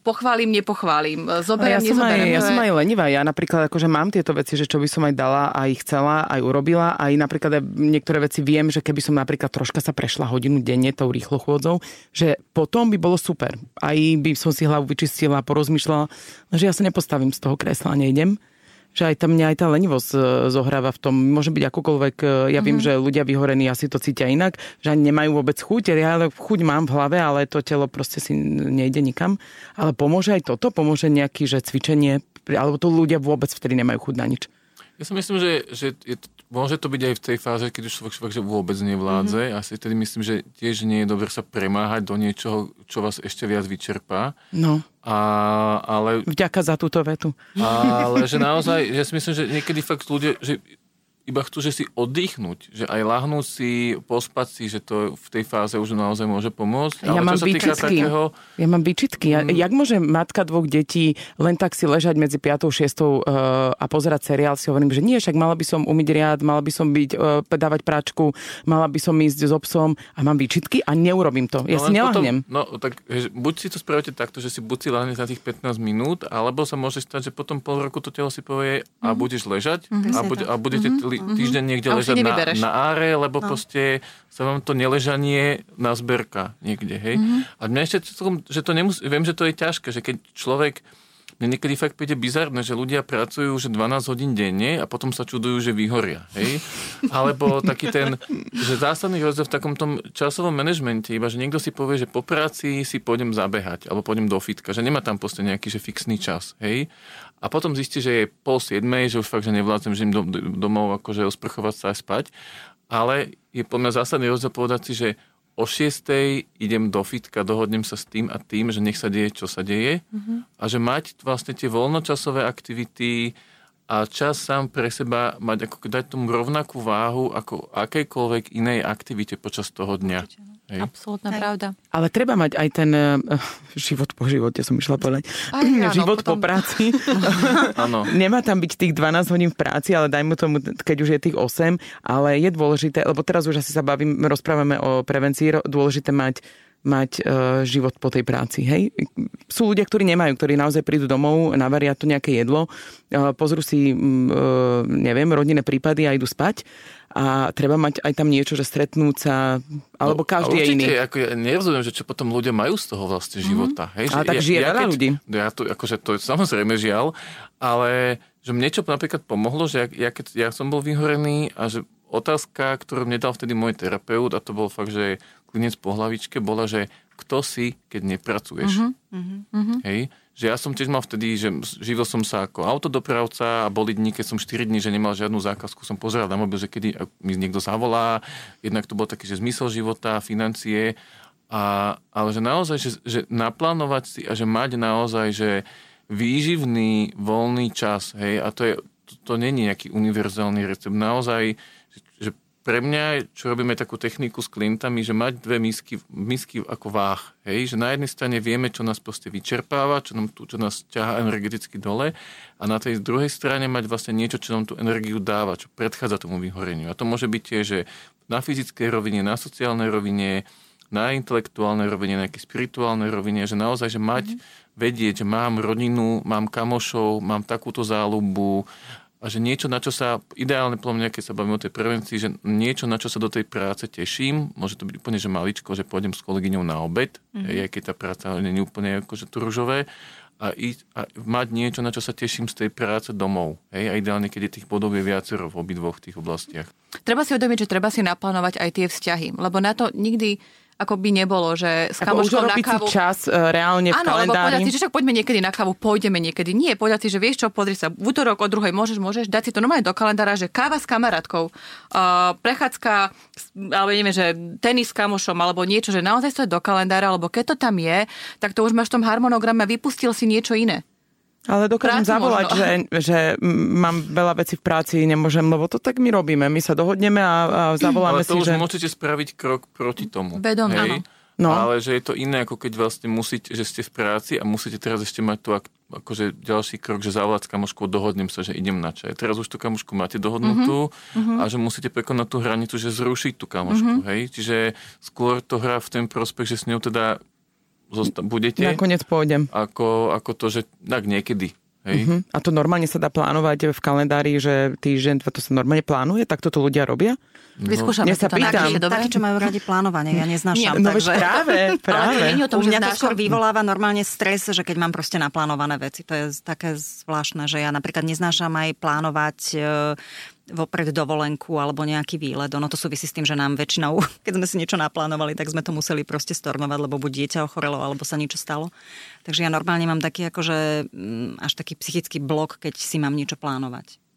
Pochválim, nepochválim. Zoberiem, ja som nezoberiem. Aj, ja som aj lenivá. Ja napríklad akože mám tieto veci, že čo by som aj dala, aj chcela, aj urobila. Aj napríklad aj niektoré veci viem, že keby som napríklad troška sa prešla hodinu denne tou rýchlo chôdzou, že potom by bolo super. Aj by som si hlavu vyčistila, porozmýšľala, že ja sa nepostavím z toho kresla, nejdem že aj tam mňa aj tá lenivosť e, zohráva v tom. Môže byť akokoľvek, e, ja viem, mm-hmm. že ľudia vyhorení asi to cítia inak, že ani nemajú vôbec chuť, ja ale chuť mám v hlave, ale to telo proste si nejde nikam. Ale pomôže aj toto? Pomôže nejaký, že cvičenie, alebo to ľudia vôbec vtedy nemajú chuť na nič? Ja si myslím, že, že je, môže to byť aj v tej fáze, keď už človek, človek že vôbec nevládze. Mm-hmm. Asi tedy myslím, že tiež nie je dobre sa premáhať do niečoho, čo vás ešte viac vyčerpá. No. A, ale... Vďaka za túto vetu. Ale že naozaj, ja si myslím, že niekedy fakt ľudia, že iba chcú, že si oddychnúť, že aj lahnúť si, pospať si, že to v tej fáze už naozaj môže pomôcť. Ja Ale mám výčitky. Takého... Ja mám výčitky. Ja, mm. Jak môže matka dvoch detí len tak si ležať medzi 5. a 6. Uh, a pozerať seriál, si hovorím, že nie, však mala by som umyť riad, mala by som byť, uh, dávať práčku, mala by som ísť s obsom a mám výčitky a neurobím to. Ja no, si nelahnem. Potom, no tak buď si to spravíte takto, že si buď si lahneš na tých 15 minút, alebo sa môže stať, že potom pol roku to telo si povie a mm. budeš ležať mm. a, bude, a budete mm mm-hmm. Týždeň niekde ležať na, na áre, lebo no. proste sa vám to neležanie nazberka niekde, hej. Mm-hmm. A mňa ešte, že to nemusí, viem, že to je ťažké, že keď človek mne niekedy fakt príde bizarné, že ľudia pracujú že 12 hodín denne a potom sa čudujú, že vyhoria. Hej? Alebo taký ten, že zásadný rozdiel v takom tom časovom manažmente, iba že niekto si povie, že po práci si pôjdem zabehať alebo pôjdem do fitka, že nemá tam proste nejaký že fixný čas. Hej? A potom zistí, že je pol siedmej, že už fakt, že nevládzem, že im do, domov akože osprchovať sa a spať. Ale je po mňa zásadný rozdiel povedať si, že o 6. idem do fitka, dohodnem sa s tým a tým, že nech sa deje, čo sa deje. Mm-hmm. A že mať vlastne tie voľnočasové aktivity a čas sám pre seba mať, ako dať tomu rovnakú váhu ako akejkoľvek inej aktivite počas toho dňa. Určite. No. Hej. Absolutná Hej. pravda. Ale treba mať aj ten uh, život po živote, som išla povedať. Aj, áno, život potom... po práci. Nemá tam byť tých 12 hodín v práci, ale dajme tomu, keď už je tých 8, ale je dôležité, lebo teraz už asi sa bavím, rozprávame o prevencii, dôležité mať mať uh, život po tej práci. Hej? Sú ľudia, ktorí nemajú, ktorí naozaj prídu domov, navaria to nejaké jedlo, uh, pozrú si, uh, neviem, rodinné prípady a idú spať a treba mať aj tam niečo, že stretnúť sa, alebo no, každý je iný. Ako ja nerozumiem, že čo potom ľudia majú z toho vlastne mm-hmm. života. Hej? Ale tak ja, žije ja, veľa ľudí. Ja to, akože to je samozrejme žiaľ, ale že mne čo napríklad pomohlo, že ja, ja, keď ja som bol vyhorený a že otázka, ktorú mne dal vtedy môj terapeut, a to bol fakt, že klinec po hlavičke, bola, že kto si, keď nepracuješ. Uh-huh, uh-huh. Hej? Že ja som tiež mal vtedy, že živil som sa ako autodopravca a boli dní, keď som 4 dní, že nemal žiadnu zákazku, som pozeral na mobil, že kedy mi niekto zavolá, jednak to bol taký, že zmysel života, financie, a, ale že naozaj, že, že naplánovať si a že mať naozaj, že výživný, voľný čas, hej, a to je, to, to není nejaký univerzálny recept. Naozaj, pre mňa, čo robíme takú techniku s klientami, že mať dve misky, misky ako váh. Hej? Že na jednej strane vieme, čo nás proste vyčerpáva, čo, nám tu, čo nás ťaha energeticky dole a na tej druhej strane mať vlastne niečo, čo nám tú energiu dáva, čo predchádza tomu vyhoreniu. A to môže byť tiež, že na fyzickej rovine, na sociálnej rovine, na intelektuálnej rovine, na nejakej spirituálnej rovine, že naozaj, že mať, mm-hmm. vedieť, že mám rodinu, mám kamošov, mám takúto záľubu, a že niečo, na čo sa, ideálne podľa mňa, keď sa bavíme o tej prevencii, že niečo, na čo sa do tej práce teším, môže to byť úplne, že maličko, že pôjdem s kolegyňou na obed, mm-hmm. aj keď tá práca nie je úplne akože tu ružové, a, ísť, a mať niečo, na čo sa teším z tej práce domov. Hej? A ideálne, keď je tých bodov je viacero v obidvoch tých oblastiach. Treba si uvedomiť, že treba si naplánovať aj tie vzťahy, lebo na to nikdy ako by nebolo, že s kamoškou na kávu... čas uh, reálne v Áno, kalendári. Áno, si, že však poďme niekedy na kávu, pôjdeme niekedy. Nie, povedať si, že vieš čo, pozri sa, v útorok o druhej môžeš, môžeš dať si to normálne do kalendára, že káva s kamarátkou, uh, prechádzka, alebo neviem, že tenis s kamošom, alebo niečo, že naozaj to je do kalendára, alebo keď to tam je, tak to už máš v tom harmonograme, vypustil si niečo iné. Ale dokážem Prácu zavolať, možno. že, že mám veľa vecí v práci, nemôžem, lebo to tak my robíme. My sa dohodneme a, a zavoláme Ale to si, už že... môžete spraviť krok proti tomu. Vedom, hej? áno. No. Ale že je to iné, ako keď vlastne musíte, že ste v práci a musíte teraz ešte mať tu ak- akože ďalší krok, že zavolať s kamoškou, dohodnem sa, že idem na čaj. Teraz už tú kamošku máte dohodnutú Mhm, a že musíte prekonať tú hranicu, že zrušiť tú kamošku. Hej? Čiže skôr to hrá v ten prospech, že s ňou teda zosta- budete, Nakoniec pôjdem. ako, ako to, že tak niekedy. Hej? Hm. A to normálne sa dá plánovať v kalendári, že týždeň, to sa normálne plánuje? Tak toto ľudia robia? Vyskúšame Ja sa to pýtam. aký, dobre? Takí, čo majú radi plánovanie, ja neznášam. No takže... práve, Ale to práve. nie o tom, U mňa to skôr vyvoláva normálne stres, že keď mám proste naplánované veci. To je také zvláštne, že ja napríklad neznášam aj plánovať e, vopred dovolenku alebo nejaký výlet. Ono to súvisí s tým, že nám väčšinou, keď sme si niečo naplánovali, tak sme to museli proste stornovať, lebo buď dieťa ochorelo, alebo sa niečo stalo. Takže ja normálne mám taký akože mm, až taký psychický blok, keď si mám niečo plánovať.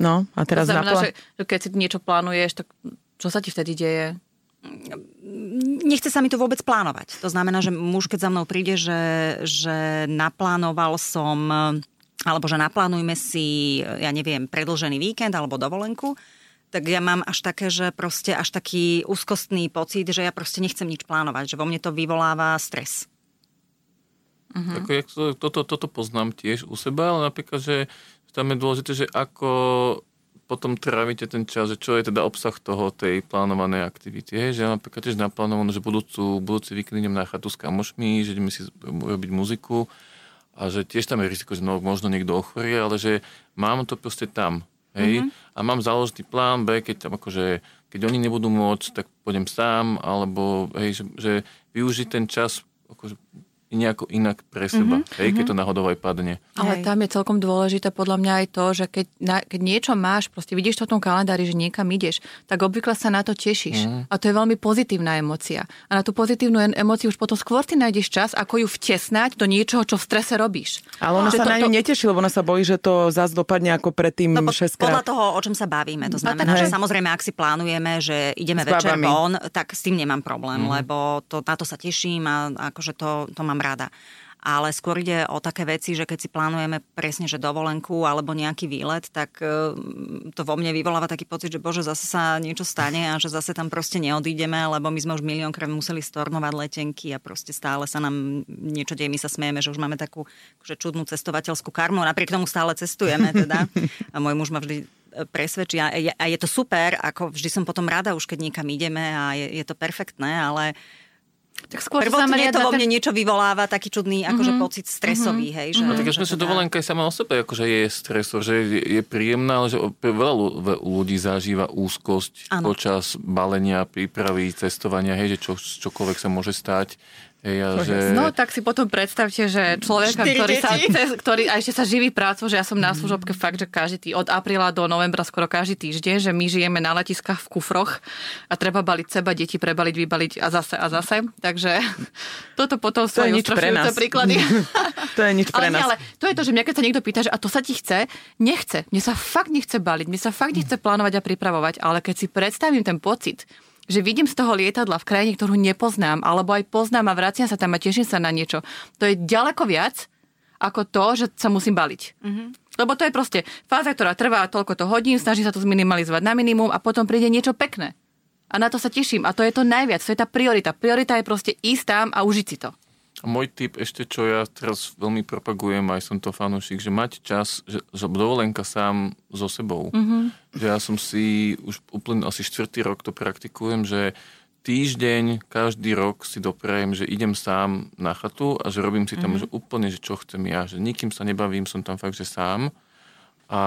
No, a teraz to znamená, napla- že, že keď si niečo plánuješ, tak čo sa ti vtedy deje? nechce sa mi to vôbec plánovať. To znamená, že muž, keď za mnou príde, že, že naplánoval som, alebo že naplánujme si, ja neviem, predlžený víkend alebo dovolenku, tak ja mám až také, že proste až taký úzkostný pocit, že ja proste nechcem nič plánovať, že vo mne to vyvoláva stres. Uh-huh. Jak to, toto, toto poznám tiež u seba, ale napríklad, že tam je dôležité, že ako potom trávite ten čas, že čo je teda obsah toho, tej plánovanej aktivity. Hej? Že ja napríklad tiež naplánoval, že budúcu, budúci víkend idem na chatu s kamošmi, že ideme si robiť muziku a že tiež tam je riziko, že no, možno niekto ochorie, ale že mám to proste tam. Hej? Mm-hmm. A mám založený plán B, keď tam akože, keď oni nebudú môcť, tak pôjdem sám, alebo hej, že, že využiť ten čas akože, nejako inak pre seba, mm-hmm. hej, keď to náhodou aj padne. Ale Hej. tam je celkom dôležité podľa mňa aj to, že keď, na, keď niečo máš, proste vidíš to v tom kalendári, že niekam ideš, tak obvykle sa na to tešíš. Mm. A to je veľmi pozitívna emocia. A na tú pozitívnu emociu už potom skôr si nájdeš čas, ako ju vtesnať do niečoho, čo v strese robíš. Ale ona Že sa to- na ňu to- neteší, lebo ona sa bojí, že to zase dopadne ako predtým No, po, 6 podľa toho, o čom sa bavíme. To znamená, Hej. že samozrejme, ak si plánujeme, že S ideme večer babami. von, tak s tým nemám problém, mm. lebo to, na to sa teším a akože to, to mám rada. Ale skôr ide o také veci, že keď si plánujeme presne, že dovolenku alebo nejaký výlet, tak e, to vo mne vyvoláva taký pocit, že bože, zase sa niečo stane a že zase tam proste neodídeme, lebo my sme už miliónkrát museli stornovať letenky a proste stále sa nám niečo deje. My sa smejeme, že už máme takú akože čudnú cestovateľskú karmu, napriek tomu stále cestujeme teda. A môj muž ma vždy e, presvedčí a je, a je to super, ako vždy som potom rada už, keď niekam ideme a je, je to perfektné, ale Tak skôr sa prvotne to vo mne niečo vyvoláva, taký čudný akože pocit stresový, hej. Že, No tak ja že že teda- dovolenka je sama o sebe, akože je stresor, že je, je príjemná, ale že veľa ľu- ve- ľudí zažíva úzkosť Áno. počas balenia, prípravy, cestovania, hej, že čo, čokoľvek sa môže stať. Hej, a že... No tak si potom predstavte, že človeka, Štyri ktorý, sa, deti. ktorý a ešte sa živí prácou, že ja som na služobke fakt, že každý tý, od apríla do novembra skoro každý týždeň, že my žijeme na letiskách v kufroch a treba baliť seba, deti prebaliť, vybaliť a zase a zase. Takže toto potom sú To je aj nič pre nás. príklady. To je nič pre ale, nás. ale to je to, že mňa keď sa niekto pýta, že a to sa ti chce, nechce. Mne sa fakt nechce baliť, mne sa fakt nechce plánovať a pripravovať, ale keď si predstavím ten pocit, že vidím z toho lietadla v krajine, ktorú nepoznám, alebo aj poznám a vraciam sa tam a teším sa na niečo, to je ďaleko viac ako to, že sa musím baliť. Mm-hmm. Lebo to je proste fáza, ktorá trvá toľko to hodín, snaží sa to zminimalizovať na minimum a potom príde niečo pekné. A na to sa teším. A to je to najviac, to je tá priorita. Priorita je proste ísť tam a užiť si to. Môj tip ešte, čo ja teraz veľmi propagujem, aj som to fanúšik, že mať čas, že, že dovolenka sám so sebou. Mm-hmm. Že ja som si už úplne asi štvrtý rok to praktikujem, že týždeň, každý rok si doprajem, že idem sám na chatu a že robím si tam mm-hmm. že úplne, že čo chcem ja. Že nikým sa nebavím, som tam fakt, že sám. A,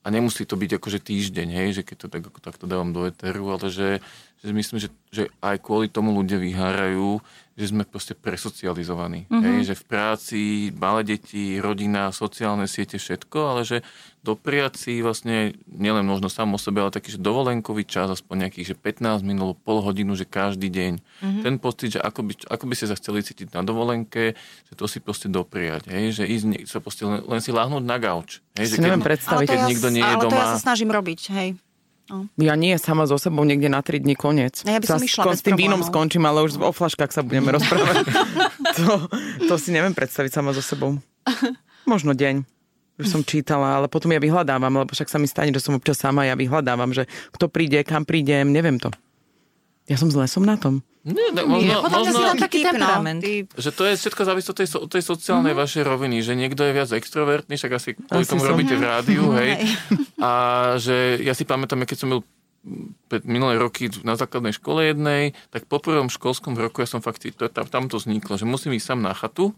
a nemusí to byť akože týždeň, hej, že keď to tak, ako takto dávam do eteru, ale že, že myslím, že, že aj kvôli tomu ľudia vyhárajú, že sme proste presocializovaní. Mm-hmm. Hej, že v práci, malé deti, rodina, sociálne siete, všetko, ale že dopriať si vlastne nielen možno sám o sebe, ale taký, že dovolenkový čas, aspoň nejakých, že 15 minút, pol hodinu, že každý deň. Mm-hmm. Ten pocit, že ako by, ako by ste sa chceli cítiť na dovolenke, že to si proste dopriať. Hej, že ísť, nie- sa proste len, len si láhnuť na gauč. Hej, Si neviem predstaviť. keď ja, nikto nie je ale to ja doma. sa snažím robiť, hej. Ja nie, sama so sebou niekde na 3 dní koniec. No ja by som Sa išla s tým vínom skončím, ale už o flaškách sa budeme rozprávať. to, to si neviem predstaviť sama so sebou. Možno deň že som čítala, ale potom ja vyhľadávam, lebo však sa mi stane, že som občas sama, ja vyhľadávam, že kto príde, kam prídem, neviem to. Ja som zle, som na tom. Nie, no, možno, Nie, možno, možno taký temperament. Ty... že to je všetko závisí od tej, od tej sociálnej mm-hmm. vašej roviny, že niekto je viac extrovertný, však asi kvôli tomu som. robíte v rádiu, Mhm, hej. A že ja si pamätám, keď som byl pred minulé roky na základnej škole jednej, tak po prvom školskom roku ja som fakt, to, tam, tam to vzniklo, že musím ísť sám na chatu,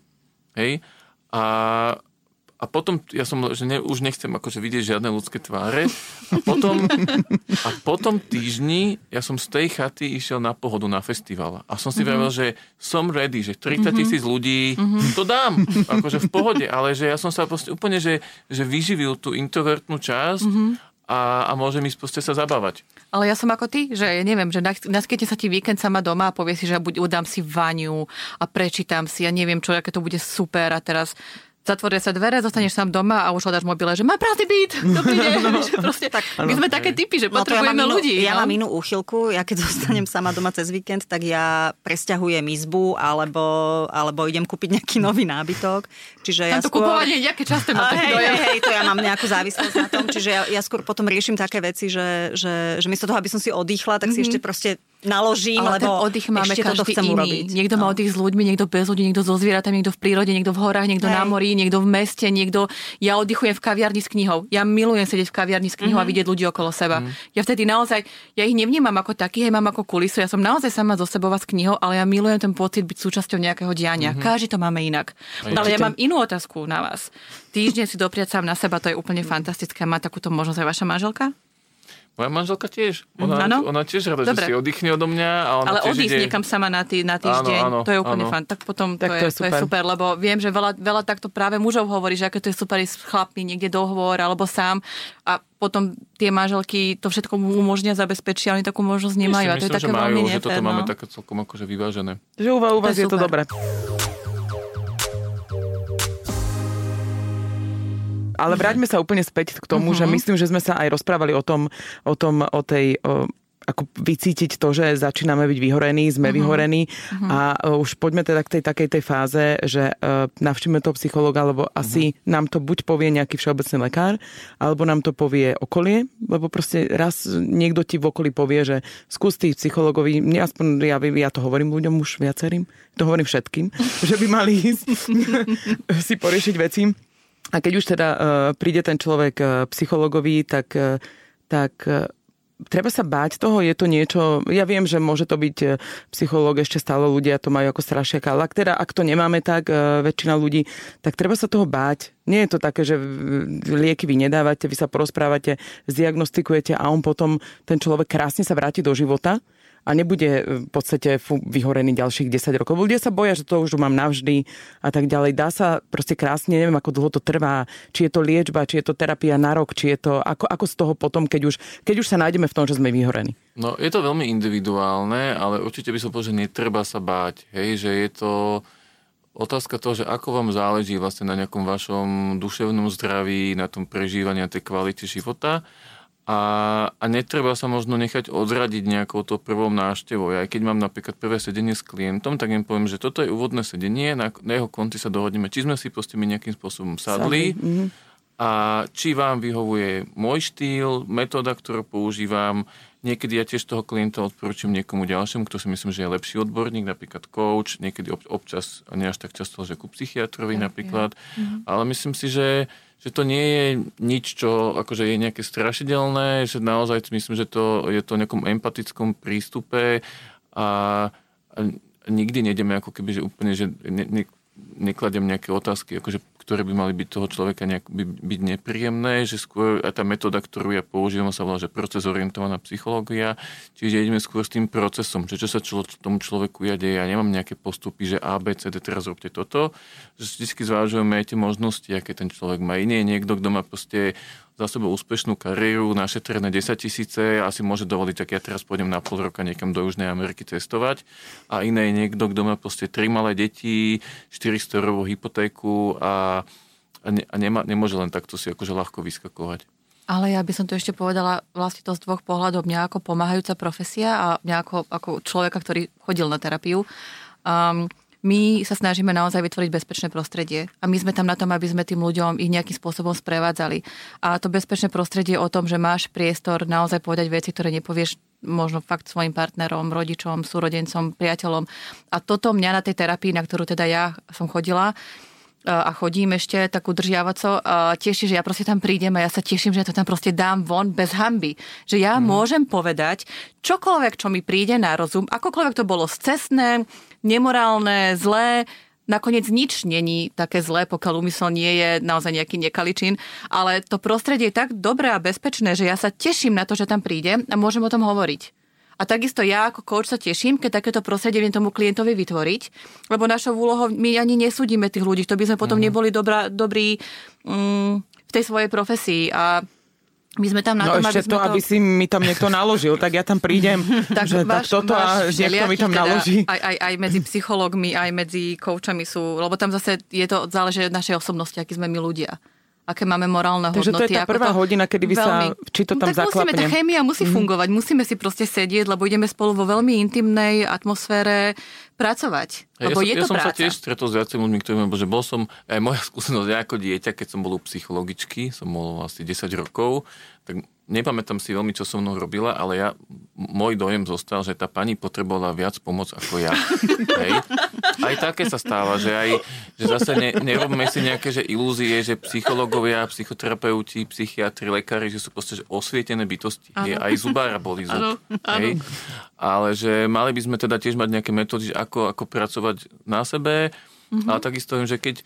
hej, a a potom ja som, že ne, už nechcem akože vidieť žiadne ľudské tváre. A potom, a potom týždni ja som z tej chaty išiel na pohodu na festival. A som si mm-hmm. vravel, že som ready, že 30 tisíc mm-hmm. ľudí, mm-hmm. to dám, akože v pohode. Ale že ja som sa proste úplne, že, že vyživil tú introvertnú časť mm-hmm. a, a môžem ísť proste sa zabávať. Ale ja som ako ty, že neviem, že naskytne sa ti víkend sama doma a povie si, že buď udám si vaňu a prečítam si, ja neviem čo, aké to bude super a teraz zatvoria sa dvere, zostaneš sám doma a už hľadáš mobile, že má prázdny byt, no, proste, tak, my sme také typy, že No to ja potrebujeme inú, ľudí. Ja mám inú úchylku, ja keď zostanem sama doma cez víkend, tak ja presťahujem izbu alebo, alebo idem kúpiť nejaký nový nábytok. Čiže ja to skôr... kupovanie nejaké časté má hej, hej, hej, to ja mám nejakú závislosť na tom, čiže ja, ja skôr potom riešim také veci, že, že, že miesto toho, aby som si oddychla, tak si ešte proste naložím, Mhm. Ale ten lebo oddych máme ešte každý chcem iný. urobiť. Niekto má No. oddych s ľuďmi, niekto bez ľudí, niekto so zvieratami, niekto v prírode, niekto v horách, niekto Hej. na mori, niekto v meste, niekto... Ja oddychujem v kaviarni s knihou. Ja milujem sedieť v kaviarni s knihou Mhm. a vidieť ľudí okolo seba. Ja vtedy naozaj, ja ich nevnímam ako takých, ja mám ako kulisu. Ja som naozaj sama zo sebou s knihou, ale ja milujem ten pocit byť súčasťou nejakého diania. Každý to máme inak. Ale ja mám inú otázku na vás. Týždeň si dopriať sám na seba, to je úplne fantastické. Má takúto možnosť aj vaša manželka? Moja manželka tiež. Ona, Áno? ona tiež rada, Dobre. že si oddychne odo mňa. A ona Ale odísť ide... niekam sama na, tý, na týždeň, Áno, áno, to je úplne áno. fan. Tak potom Tak to, je, to, je super, lebo viem, že veľa, veľa takto práve mužov hovorí, že aké to je super ísť chlapmi niekde dohovor alebo sám a potom tie manželky to všetko mu umožnia zabezpečia, oni takú možnosť nemajú. a to je myslím, také že majú, veľmi že toto nefér, máme no. také celkom akože vyvážené. Že u, vás- To je je to super. dobré. Ale vráťme sa úplne späť k tomu, uh-huh. že myslím, že sme sa aj rozprávali o tom, o tom, o tej... O, ako vycítiť to, že začíname byť vyhorení, sme uh-huh. vyhorení uh-huh. a uh, už poďme teda k tej takej tej fáze, že uh, navštívime toho psychologa, lebo uh-huh. asi nám to buď povie nejaký všeobecný lekár, alebo nám to povie okolie, lebo proste raz niekto ti v okolí povie, že skús ty psychologovi, mne aspoň ja, ja to hovorím ľuďom už viacerým, to hovorím všetkým, že by mali ísť si poriešiť veci. A keď už teda uh, príde ten človek uh, psychologovi, tak, uh, tak treba sa báť toho, je to niečo, ja viem, že môže to byť psychológ, ešte stále ľudia to majú ako strašiaka, ale ak, teda, ak to nemáme tak, väčšina ľudí, tak treba sa toho báť. Nie je to také, že lieky vy nedávate, vy sa porozprávate, zdiagnostikujete a on potom, ten človek krásne sa vráti do života a nebude e, v podstate vyhorený ďalších 10 rokov. Ľudia sa boja, že to už mám navždy a tak ďalej. Dá sa proste krásne, neviem, ako dlho to trvá, či je to liečba, či je to terapia na rok, či je to, ako, ako z toho potom, keď už, keď už sa nájdeme v tom, že sme vyhorení. No, je to veľmi individuálne, ale určite by som povedal, že netreba sa báť. Hej, že je to otázka toho, že ako vám záleží vlastne na nejakom vašom duševnom zdraví, na tom prežívaní a tej kvalite života. A, a netreba sa možno nechať odradiť nejakou to prvou návštevou. Ja aj keď mám napríklad prvé sedenie s klientom, tak im poviem, že toto je úvodné sedenie, na, na jeho konci sa dohodneme, či sme si proste my nejakým spôsobom sadli, Mhm. a či vám vyhovuje môj štýl, metóda, ktorú používam. Niekedy ja tiež toho klienta odporúčam niekomu ďalšiemu, kto si myslím, že je lepší odborník, napríklad coach, niekedy ob, občas, a nie až tak často, že ku psychiatrovi napríklad. Ale myslím si, že, že to nie je nič, čo akože je nejaké strašidelné, že naozaj myslím, že to je to nejakom empatickom prístupe a, a nikdy nejdeme ako keby, že úplne, že ne, ne, nekladem nejaké otázky, akože, ktoré by mali byť toho človeka nejak, by, byť nepríjemné, že skôr aj tá metóda, ktorú ja používam, sa volá, že proces orientovaná psychológia, čiže ideme skôr s tým procesom, že čo sa člo, tomu človeku ja deje. Ja nemám nejaké postupy, že A, B, C, D, teraz robte toto. Že vždy zvážujeme tie možnosti, aké ten človek má. Iný je niekto, kto má proste za sebou úspešnú kariéru, našetrené 10 tisíce a si môže dovoliť, tak ja teraz pôjdem na pol roka niekam do Južnej Ameriky cestovať. A iné je niekto, kto má proste tri malé deti, 400 eurovú hypotéku a, a, ne, a nemá, nemôže len takto si akože ľahko vyskakovať. Ale ja by som to ešte povedala vlastne to z dvoch pohľadov. Mňa ako pomáhajúca profesia a mňa ako, ako človeka, ktorý chodil na terapiu. Um, my sa snažíme naozaj vytvoriť bezpečné prostredie a my sme tam na tom, aby sme tým ľuďom ich nejakým spôsobom sprevádzali. A to bezpečné prostredie je o tom, že máš priestor naozaj povedať veci, ktoré nepovieš možno fakt svojim partnerom, rodičom, súrodencom, priateľom. A toto mňa na tej terapii, na ktorú teda ja som chodila, a chodím ešte tak udržiavaco, teší, že ja proste tam prídem a ja sa teším, že ja to tam proste dám von bez hamby. Že ja mm. môžem povedať čokoľvek, čo mi príde na rozum, akokoľvek to bolo scestné, nemorálne, zlé, nakoniec nič není také zlé, pokiaľ úmysel nie je naozaj nejaký nekaličín, ale to prostredie je tak dobré a bezpečné, že ja sa teším na to, že tam príde a môžem o tom hovoriť. A takisto ja ako coach sa teším, keď takéto prostredie viem tomu klientovi vytvoriť, lebo našou úlohou my ani nesúdime tých ľudí, to by sme potom mm. neboli dobrá, dobrí mm, v tej svojej profesii. A my sme tam na no tom, ešte aby to, to, aby si mi tam niekto naložil, tak ja tam prídem, tak, že váš, tak toto a niekto mi tam teda, naloží. Aj, aj, aj medzi psychológmi, aj medzi koučami sú, lebo tam zase je to záleží od našej osobnosti, akí sme my ľudia aké máme morálne Takže hodnoty. Takže to je tá prvá to hodina, kedy vy veľmi... sa, či to tam tak zaklapne. musíme, tá chémia musí mm. fungovať, musíme si proste sedieť, lebo ideme spolu vo veľmi intimnej atmosfére pracovať. Lebo ja, je som, to ja som práca. sa tiež stretol s viacerými ľuďmi, ktorí že bol som, aj moja skúsenosť, ja ako dieťa, keď som bol u psychologičky, som bol asi 10 rokov, tak nepamätám si veľmi, čo so mnou robila, ale ja, môj dojem zostal, že tá pani potrebovala viac pomoc ako ja. Hej? Aj také sa stáva, že aj, že zase ne, nerobíme si nejaké že ilúzie, že psychológovia, psychoterapeuti, psychiatri, lekári, že sú proste že osvietené bytosti. Hej? Aj zubára boli zub. Hej? Ale že mali by sme teda tiež mať nejaké metódy, ako, ako pracovať na sebe. Mm-hmm. Ale takisto že keď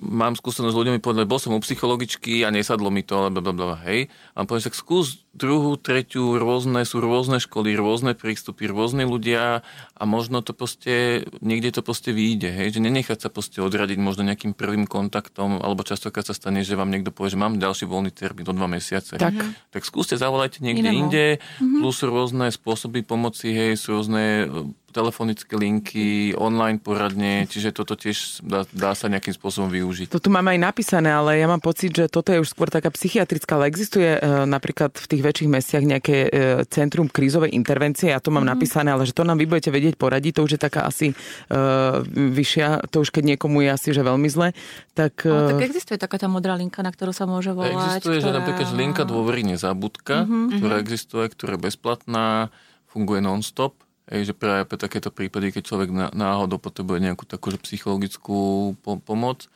mám skúsenosť s ľuďmi, povedali, bol som u psychologičky a nesadlo mi to, ale blablabla, hej. A povedal, tak skús druhú, tretiu, rôzne, sú rôzne školy, rôzne prístupy, rôzne ľudia a možno to proste, niekde to proste vyjde, hej, že nenechať sa proste odradiť možno nejakým prvým kontaktom, alebo častokrát sa stane, že vám niekto povie, že mám ďalší voľný termín do dva mesiace. Tak, tak skúste, zavolajte niekde Iného. inde, mm-hmm. plus rôzne spôsoby pomoci, hej, sú rôzne telefonické linky, online poradne, čiže toto tiež dá, dá sa nejakým spôsobom využiť. To tu máme aj napísané, ale ja mám pocit, že toto je už skôr taká psychiatrická, ale existuje e, napríklad v tých väčších mestiach nejaké e, centrum krízovej intervencie, ja to mám mm-hmm. napísané, ale že to nám vy budete vedieť poradiť, to už je taká asi e, vyššia, to už keď niekomu je asi, že veľmi zle, tak... E... No, tak existuje taká tá modrá linka, na ktorú sa môže volať. Existuje, ktorá... že napríklad linka dôvery nezabudka, mm-hmm. ktorá existuje, ktorá je bezplatná, funguje non-stop Hej, že práve pre takéto prípady, keď človek náhodou potrebuje nejakú takú psychologickú po- pomoc.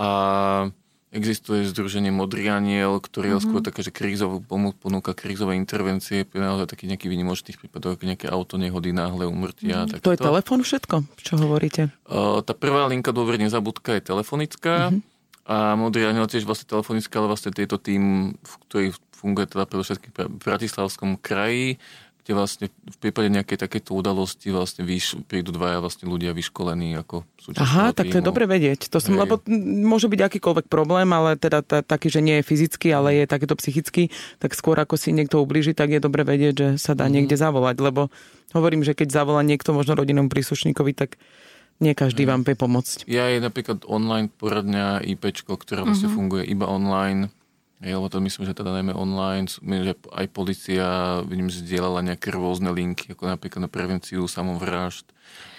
A existuje združenie Modrý aniel, ktorý mm-hmm. je skôr také, že krízovú pomoc ponúka krízové intervencie naozaj takých nejakých výnimočných prípadoch, nejaké auto nehody, náhle umrtia. Mm-hmm. To je telefon všetko, čo hovoríte? Uh, tá prvá linka dôver nezabudka je telefonická. Mm-hmm. A Modrý aniel tiež vlastne telefonická, ale vlastne tieto tým, v ktorý funguje teda pre všetkých v Bratislavskom kraji, kde vlastne v prípade nejakej takéto udalosti vlastne vyš, prídu dvaja vlastne ľudia vyškolení ako súčasť Aha, tak to je dobre vedieť. To som, lebo môže byť akýkoľvek problém, ale teda t- taký, že nie je fyzický, ale je takéto psychický, tak skôr ako si niekto ublíži, tak je dobre vedieť, že sa dá mm. niekde zavolať, lebo hovorím, že keď zavolá niekto možno rodinnom príslušníkovi, tak nie každý mm. vám vie pomôcť. Ja je napríklad online poradňa IPčko, ktorá vlastne mm-hmm. funguje iba online ja, lebo to myslím, že teda najmä online, že aj policia, vidím, že zdieľala nejaké rôzne linky, ako napríklad na prevenciu samovrážd.